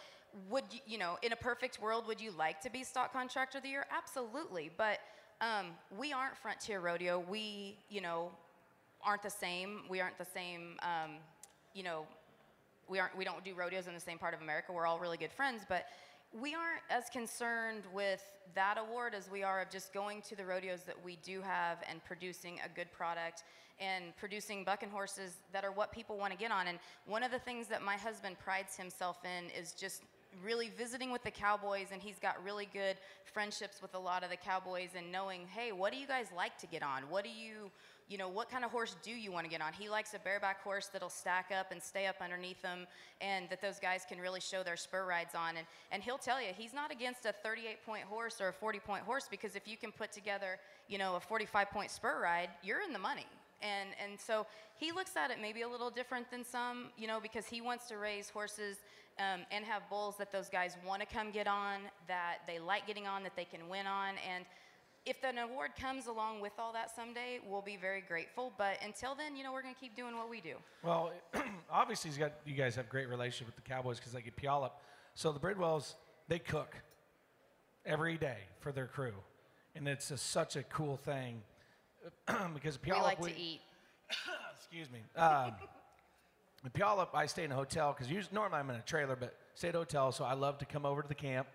Would you, you know, in a perfect world, would you like to be stock contractor of the year? Absolutely, but um, we aren't Frontier Rodeo. We, you know, aren't the same. We aren't the same. Um, you know, we aren't. We don't do rodeos in the same part of America. We're all really good friends, but we aren't as concerned with that award as we are of just going to the rodeos that we do have and producing a good product and producing bucking horses that are what people want to get on. And one of the things that my husband prides himself in is just really visiting with the cowboys and he's got really good friendships with a lot of the cowboys and knowing hey what do you guys like to get on? What do you you know what kind of horse do you want to get on? He likes a bareback horse that'll stack up and stay up underneath them and that those guys can really show their spur rides on and and he'll tell you he's not against a 38 point horse or a 40 point horse because if you can put together you know a 45 point spur ride you're in the money. And and so he looks at it maybe a little different than some you know because he wants to raise horses um, and have bulls that those guys want to come get on that they like getting on that they can win on and if an award comes along with all that someday we'll be very grateful but until then you know we're going to keep doing what we do Well, <clears throat> obviously, he's got you guys have great relationship with the Cowboys because they get Puyallup. So the Bridwells, they cook every day for their crew, and it's a, such a cool thing <clears throat> because we Puyallup. like to eat <coughs> Excuse me. Um, in Puyallup, I stay in a hotel because normally I'm in a trailer, but stay at a hotel. So I love to come over to the camp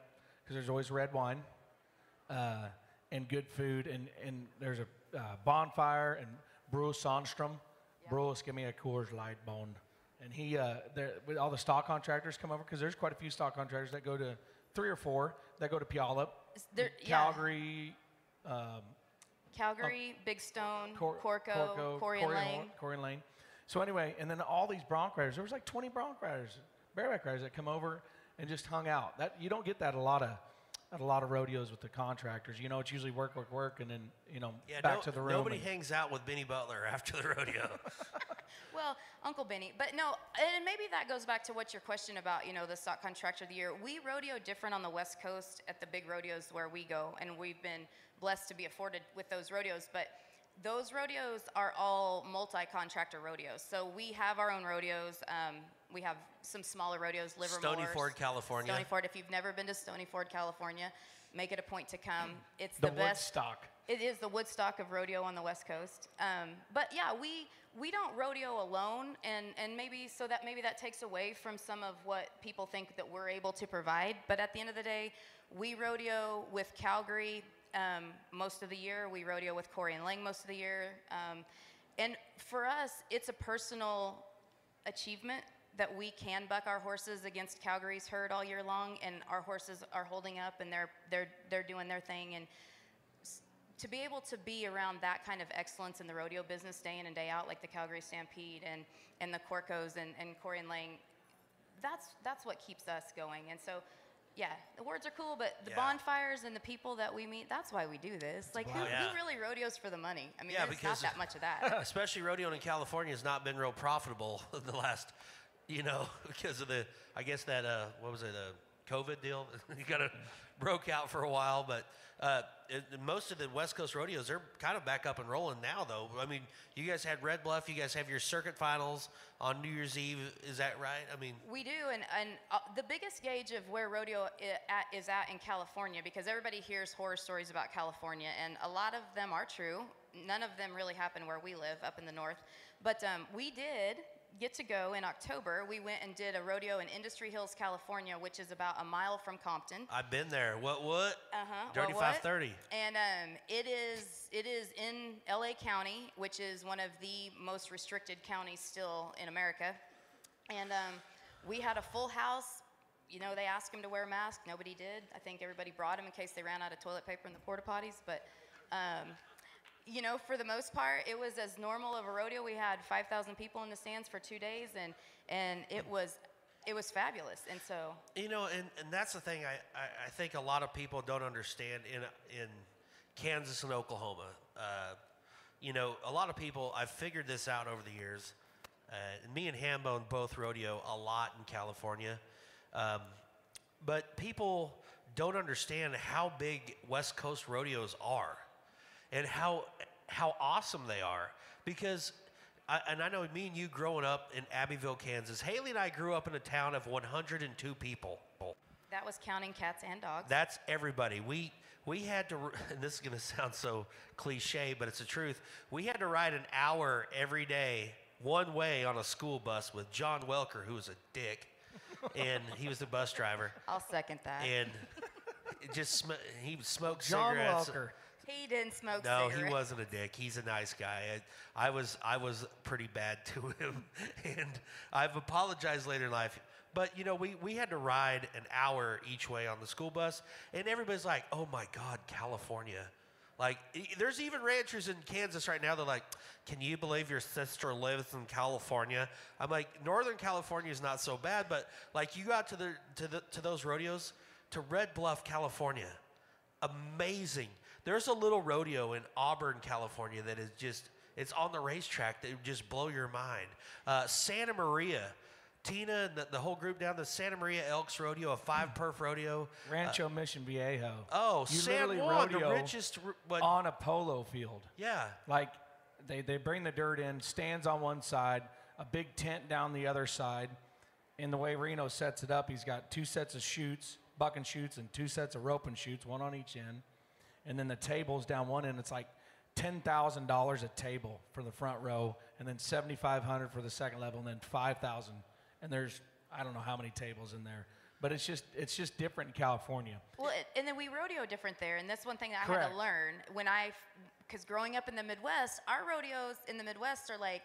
because there's always red wine uh, and good food, and, and there's a uh, bonfire and Bruce Sandstrom. Bruce, give me a Coors Light bone. And he, uh, there- with all the stock contractors come over because there's quite a few stock contractors that go to three or four that go to Puyallup, there- yeah. Calgary, um, calgary big stone Cor- Korkow, Korkow, Corey and lane Corey Lane. So anyway, and then all these bronc riders. There was like 20 bronc riders, bareback riders that come over and just hung out. That you don't get that a lot of at a lot of rodeos with the contractors. You know, it's usually work, work, work, and then you know Yeah, back no- to the room. Nobody and- hangs out with Benny Butler <laughs> after the rodeo. <laughs> Well, Uncle Benny, but no, and maybe that goes back to what your question about, you know, the stock contractor of the year. We rodeo different on the West Coast at the big rodeos where we go, and we've been blessed to be afforded with those rodeos. But those rodeos are all multi-contractor rodeos. So we have our own rodeos. Um, we have some smaller rodeos, Livermore, Stony Ford, California. Stony Ford. If you've never been to Stony Ford, California, make it a point to come. It's the the, best. Woodstock. It is the Woodstock of rodeo on the West Coast. Um, but yeah, we we don't rodeo alone, and and maybe so that maybe that takes away from some of what people think that we're able to provide. But at the end of the day, we rodeo with Calgary um, most of the year. We rodeo with Corey and Lange most of the year, um, and for us, it's a personal achievement that we can buck our horses against Calgary's herd all year long, and our horses are holding up and they're they're they're doing their thing and to be able to be around that kind of excellence in the rodeo business day in and day out, like the Calgary Stampede and, and the Korkows and, and Corey and Lange, that's, that's what keeps us going. And so, yeah, the words are cool, but the Yeah. bonfires and the people that we meet, that's why we do this. Like, who. Yeah. who really rodeos for the money? I mean, Yeah, there's not that much of that. <laughs> Especially rodeoing in California has not been real profitable in <laughs> the last, you know, <laughs> because of the, I guess that, uh, what was it, a COVID deal? you got to broke out for a while, but uh, it, most of the West Coast rodeos, they're kind of back up and rolling now, though. I mean, you guys had Red Bluff, you guys have your circuit finals on New Year's Eve. Is that right? I mean, We do, and, and uh, the biggest gauge of where rodeo i- at, is at in California, because everybody hears horror stories about California, and a lot of them are true. None of them really happen where we live, up in the north. But um, we did get to go in October. We went and did a rodeo in Industry Hills, California, which is about a mile from Compton. I've been there. What, what? Uh-huh. Dirty What, what? 530. And um, it is it is in LA County, which is one of the most restricted counties still in America. And um, we had a full house. You know, they asked him to wear a mask. Nobody did. I think everybody brought him in case they ran out of toilet paper in the porta potties. But um, you know, for the most part, it was as normal of a rodeo. We had 5,000 people in the stands for two days, and and it was it was fabulous. And so You know, and, and that's the thing I, I, I think a lot of people don't understand in, in Kansas and Oklahoma. Uh, you know, a lot of people, I've figured this out over the years. Uh, me and Hambone both rodeo a lot in California. Um, but people don't understand how big West Coast rodeos are and how, how awesome they are. Because I, and I know me and you growing up in Abbyville, Kansas. Haley and I grew up in a town of 102 people. that was counting cats and dogs. That's everybody. We we had to. <laughs> And this is going to sound so cliche, but it's the truth. We had to ride an hour every day, one way on a school bus with John Welker, who was a dick, and <laughs> he was the bus driver, I'll second that. and it just sm- he smoked John cigarettes. Welker. He didn't smoke No, cigarettes. he wasn't a dick. He's a nice guy. I, I was I was pretty bad to him, <laughs> and I've apologized later in life. But you know, we, we had to ride an hour each way on the school bus, and everybody's like, "Oh my God, California!" Like, there's even ranchers in Kansas right now. They're like, "Can you believe your sister lives in California?" I'm like, "Northern California is not so bad, but like, you got to the to the to those rodeos to Red Bluff, California." amazing. There's a little rodeo in Auburn, California that is just, it's on the racetrack that would just blow your mind. Uh, Santa Maria, Tina and the, the whole group down the Santa Maria Elks Rodeo, a five perf rodeo. Rancho Mission Viejo. Oh, you San literally Juan, the richest, on a polo field. yeah. Like they, they bring the dirt in, stands on one side, a big tent down the other side. And the way Reno sets it up, he's got two sets of chutes, buck and chutes, and two sets of rope and chutes, one on each end. And then the tables down one end, it's like ten thousand dollars a table for the front row, and then seventy five hundred for the second level, and then five thousand. And there's I don't know how many tables in there, but it's just it's just different in California. Well, it, and then we rodeo different there, and that's one thing that I had to learn when I, because growing up in the Midwest, our rodeos in the Midwest are like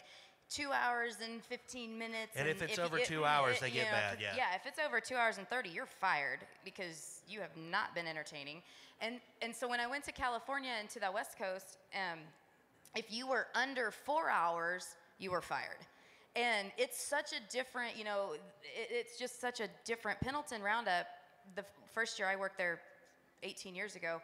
two hours and 15 minutes. And if it's you over two hours, they get know, mad, yeah. Yeah, if it's over two hours and 30, you're fired because you have not been entertaining. And and so when I went to California and to the West Coast, um, if you were under four hours, you were fired. And it's such a different, you know, it, it's just such a different Pendleton Roundup. The first year I worked there 18 years ago,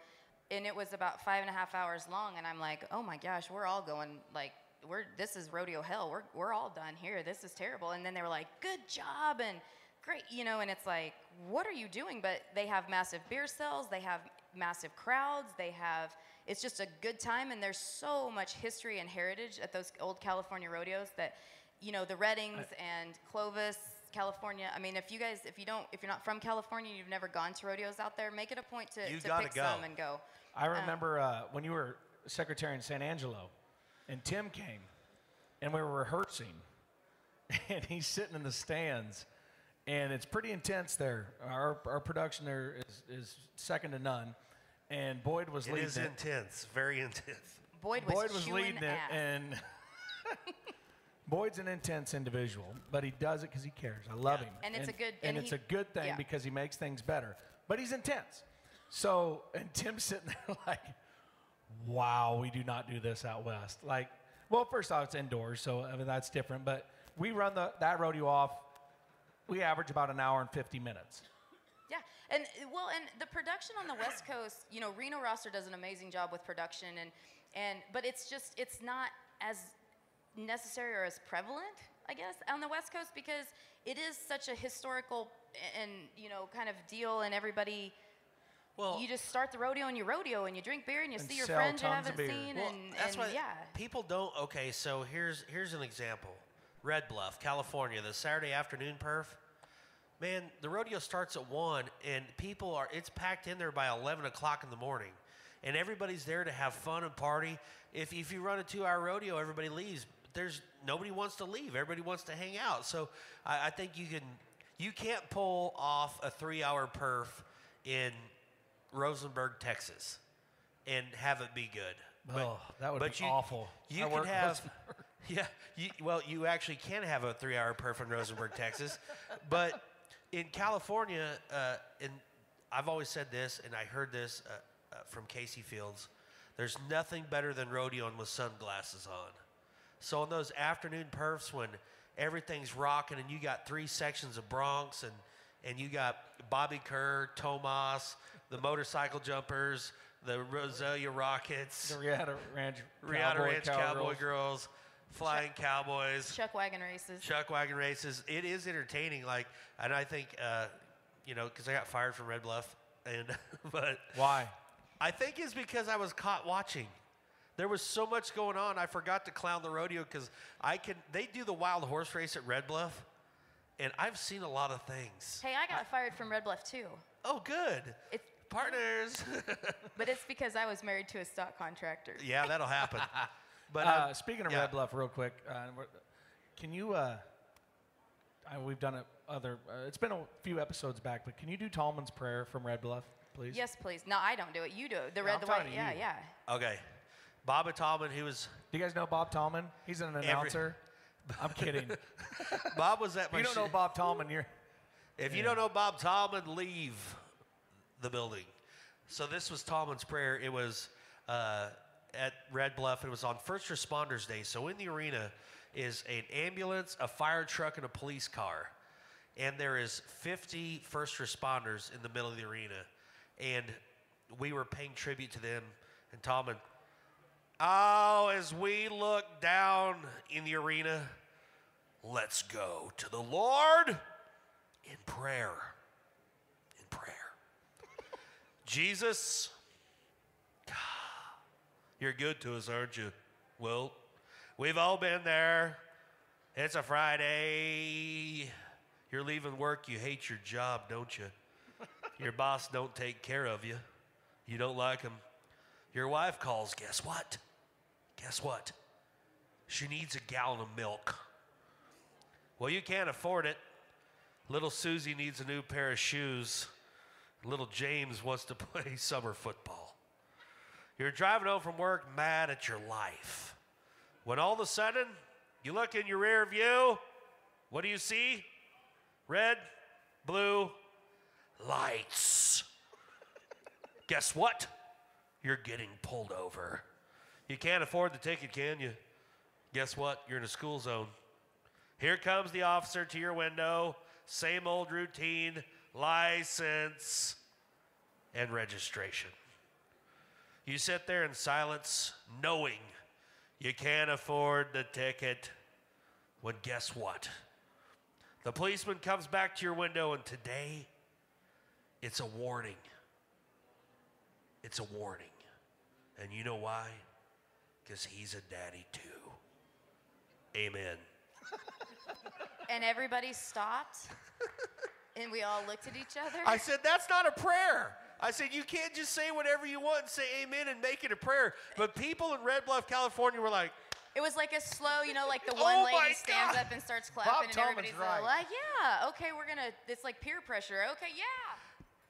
and it was about five and a half hours long. And I'm like, oh my gosh, we're all going like, we're this is rodeo hell. We're we're all done here. This is terrible. And then they were like, good job and great, you know. And it's like, what are you doing? But they have massive beer sales. They have massive crowds. They have. It's just a good time, and there's so much history and heritage at those old California rodeos that, you know, the Reddings and Clovis, California. I mean, if you guys, if you don't, if you're not from California, you've never gone to rodeos out there, make it a point to, You to pick go. some and go. I remember uh, when you were secretary in San Angelo, and Tim came, and we were rehearsing, <laughs> and he's sitting in the stands, and it's pretty intense there. Our, our production there is, is second to none, and Boyd was It leading is it. intense, very intense. Boyd was, Boyd was chewing leading it, and <laughs> Boyd's an intense individual, but he does it because he cares. I love Yeah. him, And it's a good- and, and it's a good thing yeah. because he makes things better. But he's intense. So, and Tim's sitting there <laughs> like, "Wow, we do not do this out west." Like, well, first off, it's indoors, so I mean that's different. But we run the that rodeo off. We average about an hour and fifty minutes. Yeah, and well, and the production on the West Coast, you know, Reno Rosser does an amazing job with production, and and but it's just it's not as necessary or as prevalent, I guess, on the West Coast because it is such a historical and you know kind of deal, and everybody. Well, you just start the rodeo and you rodeo and you drink beer and you And see your friends you haven't seen Well, and, that's and why yeah. people don't. Okay, so here's here's an example. Red Bluff, California, the Saturday afternoon perf. Man, the rodeo starts at one, and people are. It's packed in there by eleven o'clock in the morning, and everybody's there to have fun and party. If if you run a two-hour rodeo, everybody leaves. There's nobody wants to leave. Everybody wants to hang out. So I, I think you can. You can't pull off a three-hour perf in Rosenberg, Texas, and have it be good. Oh, that would but be you, awful. You I can have, <laughs> yeah. You, well, you actually can have a three-hour perf in Rosenberg, Texas, but in California, uh, and I've always said this, and I heard this uh, uh, from Casey Fields. There's nothing better than rodeoing with sunglasses on. So on those afternoon perfs when everything's rocking and you got three sections of broncs and and you got Bobby Kerr, Tomas, the motorcycle jumpers, the Roselia Rockets, The Riata Ranch Riata Cowboy Ranch Cowboy Cowgirls. Girls, Flying Cowboys, Chuck wagon races. Chuck Wagon races. It is entertaining. Like, and I think, uh, you know, because I got fired from Red Bluff, and <laughs> but Why? I think it's because I was caught watching. There was so much going on. I forgot to clown the rodeo because I can. They do the wild horse race at Red Bluff, and I've seen a lot of things. Hey, I got fired from Red Bluff too. Oh, good It's, partners. <laughs> but it's because I was married to a stock contractor. yeah, that'll happen. <laughs> But Uh, um, speaking of yeah. Red Bluff, real quick, uh, can you? Uh, I, we've done it other. Uh, it's been a few episodes back, but can you do Tallman's prayer from Red Bluff, please? Yes, please. No, I don't do it. You do it. The No, red, I'm the white. to Yeah, you. yeah. okay, Bob Tallman, he was Do you guys know Bob Tallman? He's an announcer. <laughs> I'm kidding. Bob was at my. you don't shi- know Bob Tallman, you're. If you don't know Bob Tallman, leave the building. So this was Tallman's prayer. It was uh, at Red Bluff. It was on First Responders Day. So in the arena is an ambulance, a fire truck, and a police car. And there is 50 first responders in the middle of the arena. And we were paying tribute to them. And Tomlin, oh, as we look down in the arena, let's go to the Lord in prayer. Jesus, you're good to us, aren't you? Well, we've all been there. It's a Friday. You're leaving work. You hate your job, don't you? Your <laughs> boss don't take care of you. You don't like him. Your wife calls. Guess what? Guess what? She needs a gallon of milk. Well, you can't afford it. Little Susie needs a new pair of shoes. Little James wants to <laughs> play summer football. You're driving home from work mad at your life. When all of a sudden, you look in your rear view, what do you see? Red, blue, lights. Guess what? You're getting pulled over. You can't afford the ticket, can you? Guess what? You're in a school zone. Here comes the officer to your window. Same old routine, license, and registration. You sit there in silence, knowing you can't afford the ticket. When guess what? The policeman comes back to your window, and today it's a warning. It's a warning. And you know why? Because he's a daddy too. Amen. And everybody stopped, <laughs> and we all looked at each other. I said, that's not a prayer. I said, you can't just say whatever you want and say amen and make it a prayer. But people in Red Bluff, California were like, it was like a slow, you know, like the <laughs> Oh one my lady stands God. up and starts clapping, Bob and Tallman's everybody's right. like, "Yeah, okay, we're gonna." It's like peer pressure. Okay, yeah.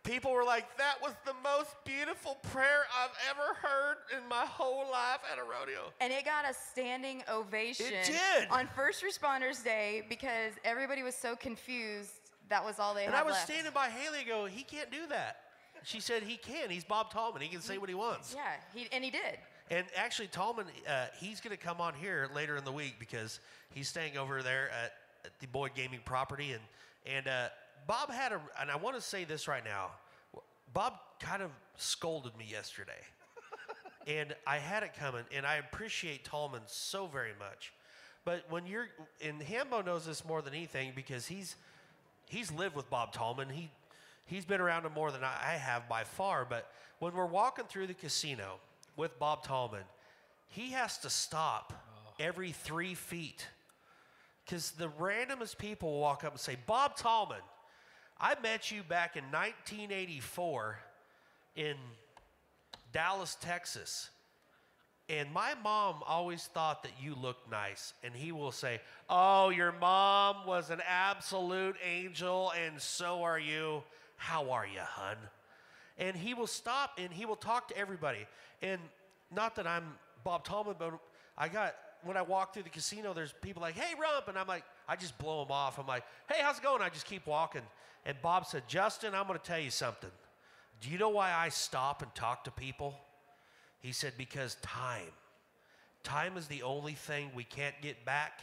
people were like, that was the most beautiful prayer I've ever heard in my whole life at a rodeo. And it got a standing ovation It did. on First Responders Day because everybody was so confused. That was all they And had And I was left. standing by Haley and go, he can't do that. She said he can. He's Bob Tallman. He can say what he wants. Yeah, he, and he did. And actually, Tallman, uh, he's going to come on here later in the week because he's staying over there at, at the Boyd Gaming property. And, and uh, Bob had a, and I want to say this right now Bob kind of scolded me yesterday. <laughs> and I had it coming, and I appreciate Tallman so very much. But when you're, and Hambo knows this more than anything because he's, he's lived with Bob Tallman. He, he's been around him more than I have by far. But when we're walking through the casino with Bob Tallman, he has to stop oh. every three feet because the randomest people will walk up and say, Bob Tallman, I met you back in 1984 in Dallas, Texas. And my mom always thought that you looked nice. And he will say, Oh, your mom was an absolute angel, and so are you. How are you, hun? And he will stop and he will talk to everybody. And not that I'm Bob Tallman, but I got, when I walk through the casino, there's people like, Hey, Rump. And I'm like, I just blow them off. I'm like, Hey, how's it going? I just keep walking. And Bob said, Justin, I'm going to tell you something. Do you know why I stop and talk to people? He said, Because time. Time is the only thing we can't get back.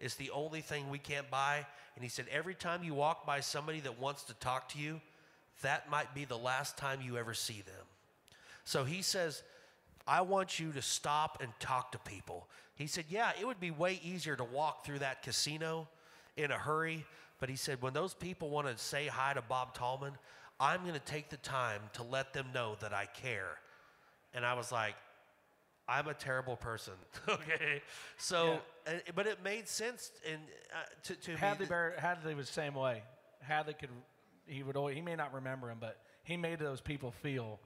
It's the only thing we can't buy. And he said, Every time you walk by somebody that wants to talk to you, that might be the last time you ever see them. So he says, I want you to stop and talk to people. He said, Yeah, it would be way easier to walk through that casino in a hurry. But he said, When those people want to say hi to Bob Tallman, I'm going to take the time to let them know that I care. And I was like, I'm a terrible person. <laughs> okay. So, uh, but it made sense and uh, to, to me. Hadley Barrett, Hadley was the same way. Hadley could, he would always, he may not remember him, but he made those people feel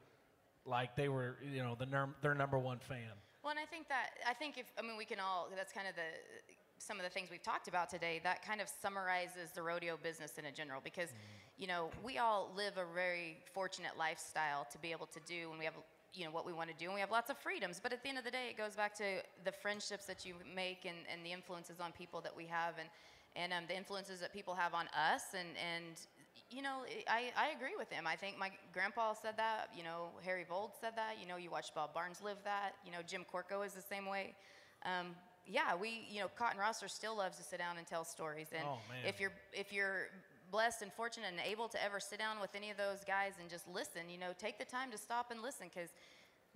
like they were, you know, the num- their number one fan. Well, and I think that I think if I mean we can all that's kind of the some of the things we've talked about today. That kind of summarizes the rodeo business in a general because you know we all live a very fortunate lifestyle to be able to do, and we have you know what we want to do, and we have lots of freedoms. But at the end of the day, it goes back to the friendships that you make and, and the influences on people that we have, and and um, the influences that people have on us, and and you know, I, I agree with him. I think my grandpa said that. You know, Harry Vold said that. You know, you watch Bob Barnes live that. You know, Jim Korkow is the same way. Um, yeah, we, you know, Cotton Rosser still loves to sit down and tell stories. And Oh, man. if you're if you're blessed and fortunate and able to ever sit down with any of those guys and just listen, you know, take the time to stop and listen because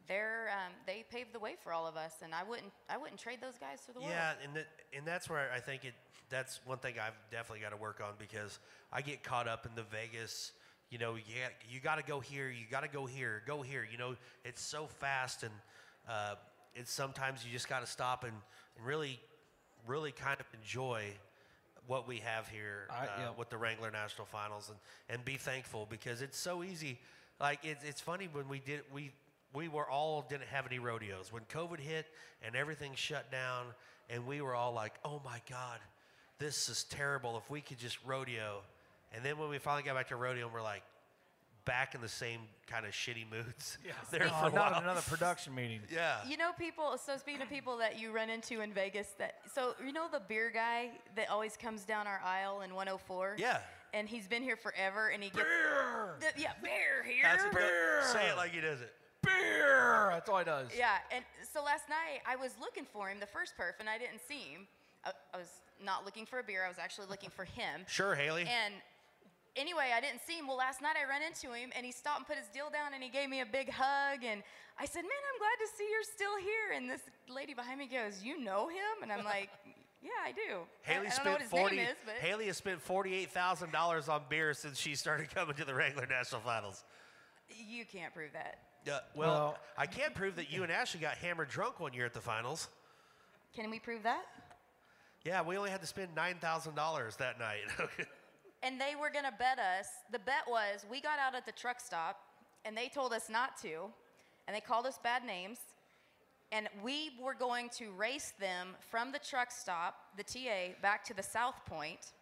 they're um, they paved the way for all of us. And I wouldn't I wouldn't trade those guys for the world. Yeah, and and that's where I think it. That's one thing I've definitely got to work on because I get caught up in the Vegas. You know, got, you got to go here, you got to go here, go here. You know, it's so fast, and uh, it's sometimes you just got to stop and, and really, really kind of enjoy what we have here I- uh, yeah. with the Wrangler National Finals and, and be thankful because it's so easy. Like it's, it's funny when we did we we were all didn't have any rodeos when COVID hit and everything shut down and we were all like, oh my God, this is terrible. If we could just rodeo, and then when we finally got back to rodeo, and we're like back in the same kind of shitty moods. <laughs> Yeah, <laughs> there Oh, for a not while. another production meeting. <laughs> Yeah. You know, people. So speaking of people that you run into in Vegas, that so you know the beer guy that always comes down our aisle in 104. Yeah. And he's been here forever, and he gets Beer! The- yeah beer here. That's a Beer! Say it like he does it. Beer! That's all he does. Yeah, and so last night I was looking for him, the first perf, and I didn't see him. I, I was not looking for a beer. I was actually looking for him. Sure, Haley. And anyway, I didn't see him. Well, last night I ran into him and he stopped and put his deal down and he gave me a big hug. And I said, Man, I'm glad to see you're still here. And this lady behind me goes, You know him? And I'm <laughs> like, Yeah, I do. Haley I, don't spent forty. is, Haley has spent forty-eight thousand dollars on beer since she started coming to the Wrangler National Finals. you can't prove that. Yeah, well, Well- I can prove that you and Ashley got hammered drunk one year at the finals. Can we prove that? Yeah, we only had to spend nine thousand dollars that night. <laughs> And they were going to bet us. The bet was we got out at the truck stop and they told us not to. And they called us bad names. And we were going to race them from the truck stop, the TA, back to the South Point.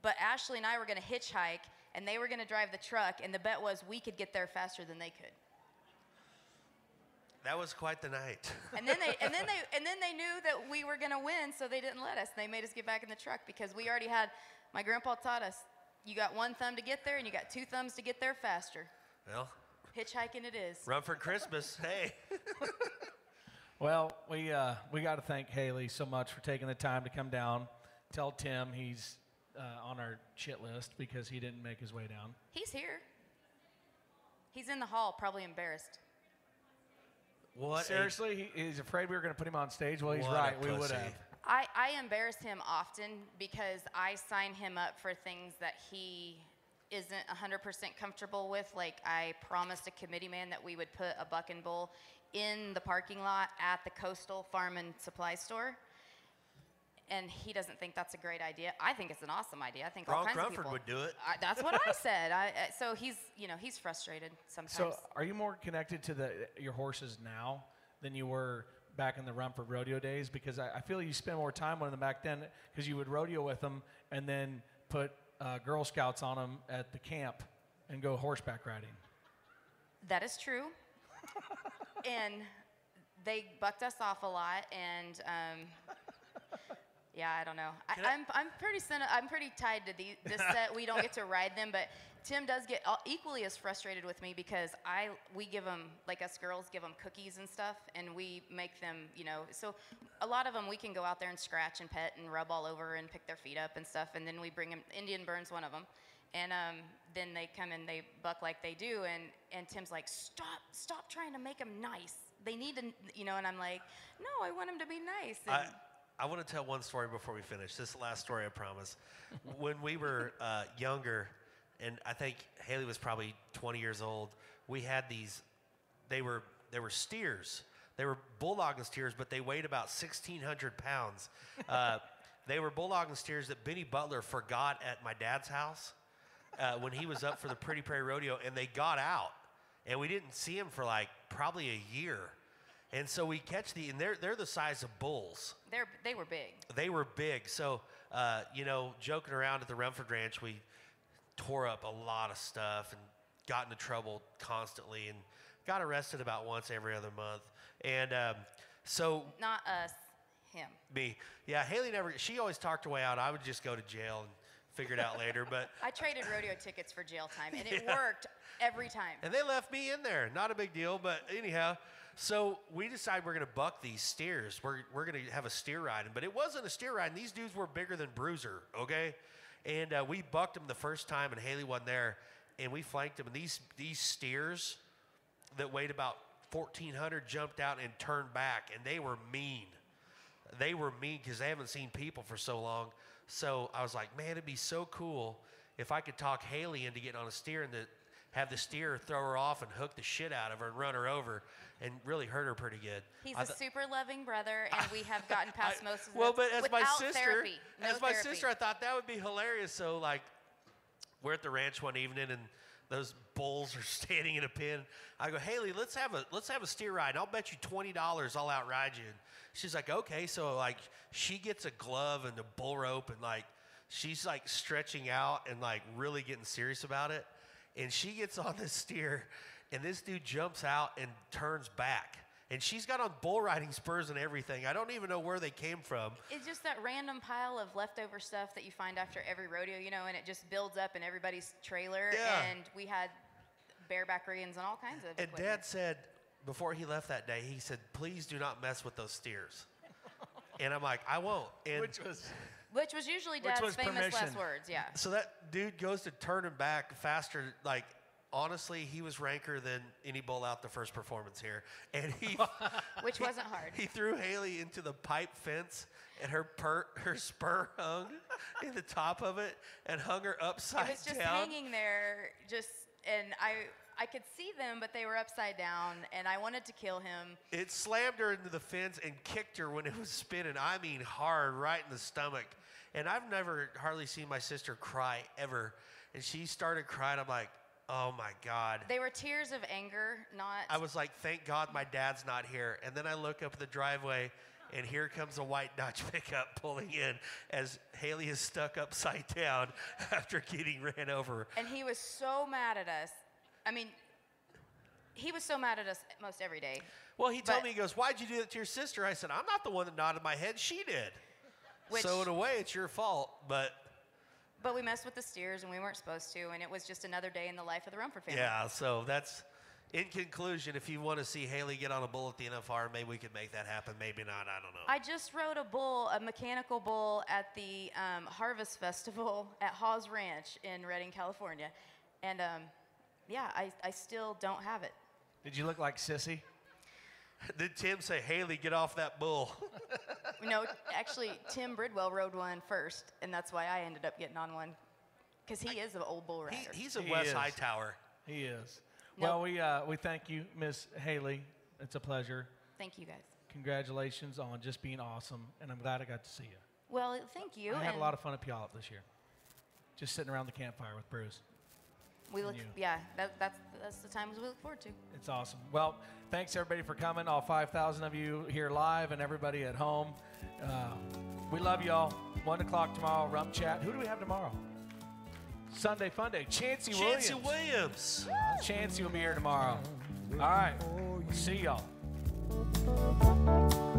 But Ashley and I were going to hitchhike and they were going to drive the truck. And the bet was we could get there faster than they could. that was quite the night. And then they and then they <laughs> and then they knew that we were gonna win, so they didn't let us. They made us get back in the truck because we already had. My grandpa taught us, you got one thumb to get there, and you got two thumbs to get there faster. well, Hitchhiking it is. run for Christmas. <laughs> Hey, <laughs> Well, we uh, we got to thank Haley so much for taking the time to come down. Tell Tim he's uh, on our shit list because he didn't make his way down. He's here. He's in the hall, probably embarrassed. what? Seriously, he, he's afraid we were going to put him on stage. Well, he's What right. We would have. I, I embarrass him often because I sign him up for things that he isn't 100% comfortable with. Like, I promised a committee man that we would put a buck and bull in the parking lot at the Coastal Farm and Supply Store. And he doesn't think that's a great idea. I think it's an awesome idea. I think all Ron kinds of Crumford people would do it. I, that's what I <laughs> said. I, uh, so he's, you know, he's frustrated sometimes. So, are you more connected to the your horses now than you were back in the Rumford rodeo days? Because I, I feel you spend more time with them back then because you would rodeo with them and then put uh, Girl Scouts on them at the camp and go horseback riding. That is true. <laughs> and they bucked us off a lot. And um, Yeah, I don't know. I, I- I'm I'm pretty sen- I'm pretty tied to the, this set. We don't get to ride them, but Tim does get al- equally as frustrated with me because I we give them like us girls give them cookies and stuff, and we make them you know. So a lot of them we can go out there and scratch and pet and rub all over and pick their feet up and stuff, and then we bring them. Indian Burns one of them. And um, then they come and they buck like they do, and, and Tim's like, stop, stop trying to make them nice. They need to, you know. And I'm like, no, I want them to be nice. I, And- I want to tell one story before we finish. This last story, I promise. when we were uh, younger, and I think Haley was probably 20 years old, we had these. They were they were steers. They were bulldogging steers, but they weighed about 1,600 pounds. Uh, <laughs> they were bulldogging steers that Benny Butler forgot at my dad's house uh, when he was up for the Pretty Prairie Rodeo, and they got out, and we didn't see him for like probably a year. And so we catch the, and they're they're the size of bulls. They're they were big. They were big. So uh, you know, joking around at the Rumford Ranch, we tore up a lot of stuff and got into trouble constantly, and got arrested about once every other month. And um, so Not us, him. me, yeah, Haley never. She always talked her way out. I would just go to jail and figure it out later. But <laughs> I traded rodeo tickets for jail time, and it <laughs> Yeah. worked every time. And they left me in there. Not a big deal, but anyhow. So we decided we're going to buck these steers. We're, we're going to have a steer riding. But it wasn't a steer riding. These dudes were bigger than Bruiser, okay? And uh, we bucked them the first time, and Haley wasn't there. And we flanked them. And these, these steers that weighed about 1,400 jumped out and turned back, and they were mean. They were mean because they haven't seen people for so long. So I was like, man, it'd be so cool if I could talk Haley into getting on a steer and the, have the steer throw her off and hook the shit out of her and run her over and really hurt her pretty good. He's a super loving brother, and we have <laughs> gotten past I- most of well, but as my sister, therapy. No as my therapy. sister, I thought that would be hilarious. So like, we're at the ranch one evening and those bulls are <laughs> standing in a pen. I go, Haley, let's have a let's have a steer ride. I'll bet you twenty dollars I'll outride you. And she's like, okay. So like, she gets a glove and a bull rope and like, she's like stretching out and like really getting serious about it. And she gets on this <laughs> steer, and this dude jumps out and turns back. And she's got on bull riding spurs and everything. I don't even know where they came from. It's just that random pile of leftover stuff that you find after every rodeo, you know, and it just builds up in everybody's trailer. Yeah. And we had bareback riggins and all kinds of. And equipment. Dad said before he left that day, he said, "Please do not mess with those steers." <laughs> and I'm like, "I won't." And Which was Which was usually Which Dad's was famous last permission. words, yeah. so that dude goes to turn him back faster. Like honestly, he was ranker than any bull out the first performance here, and he <laughs> Which wasn't hard. he threw Haley into the pipe fence, and her per, <laughs> her spur hung in the top of it and hung her upside down. It was just down. hanging there, just and I I could see them, but they were upside down, and I wanted to kill him. It slammed her into the fence and kicked her when it was spinning. I mean, hard, right in the stomach. And I've never hardly seen my sister cry ever. And she started crying. I'm like, oh my God. They were tears of anger, not. I was like, thank God my dad's not here. And then I look up the driveway, and here comes a white Dodge <laughs> pickup pulling in as Haley is stuck upside down <laughs> after getting ran over. and he was so mad at us. I mean, he was so mad at us most every day. Well, he told me, he goes, Why'd you do that to your sister? I said, I'm not the one that nodded my head. She did. Which, so, in a way, it's your fault. But but we messed with the steers, and we weren't supposed to, and it was just another day in the life of the Rumford family. Yeah, so that's in conclusion. If you want to see Haley get on a bull at the NFR, maybe we could make that happen. Maybe not. I don't know. I just rode a bull, a mechanical bull, at the um, Harvest Festival <laughs> at Hawes Ranch in Redding, California, and um, yeah, I, I still don't have it. Did you look like Sissy? <laughs> Did Tim say, Haley, get off that bull? <laughs> No, actually, Tim Bridwell rode one first, and that's why I ended up getting on one, because he is an old bull rider. he, he's a He West is. Hightower. He is. Nope. Well, we uh, we thank you, Miss Haley. It's a pleasure. Thank you, guys. Congratulations on just being awesome, and I'm glad I got to see you. Well, thank you. I had a lot of fun at Puyallup this year. Just sitting around the campfire with Bruce. We look, you. yeah, that, that's that's the times we look forward to. It's awesome. Well, thanks everybody for coming. All 5,000 of you here live and everybody at home. Uh, we love y'all. One o'clock tomorrow, Rump Chat. Who do we have tomorrow? Sunday Fun Day. Chancey, Chancey Williams. Williams. Chancey will be here tomorrow. All right. See y'all. Thank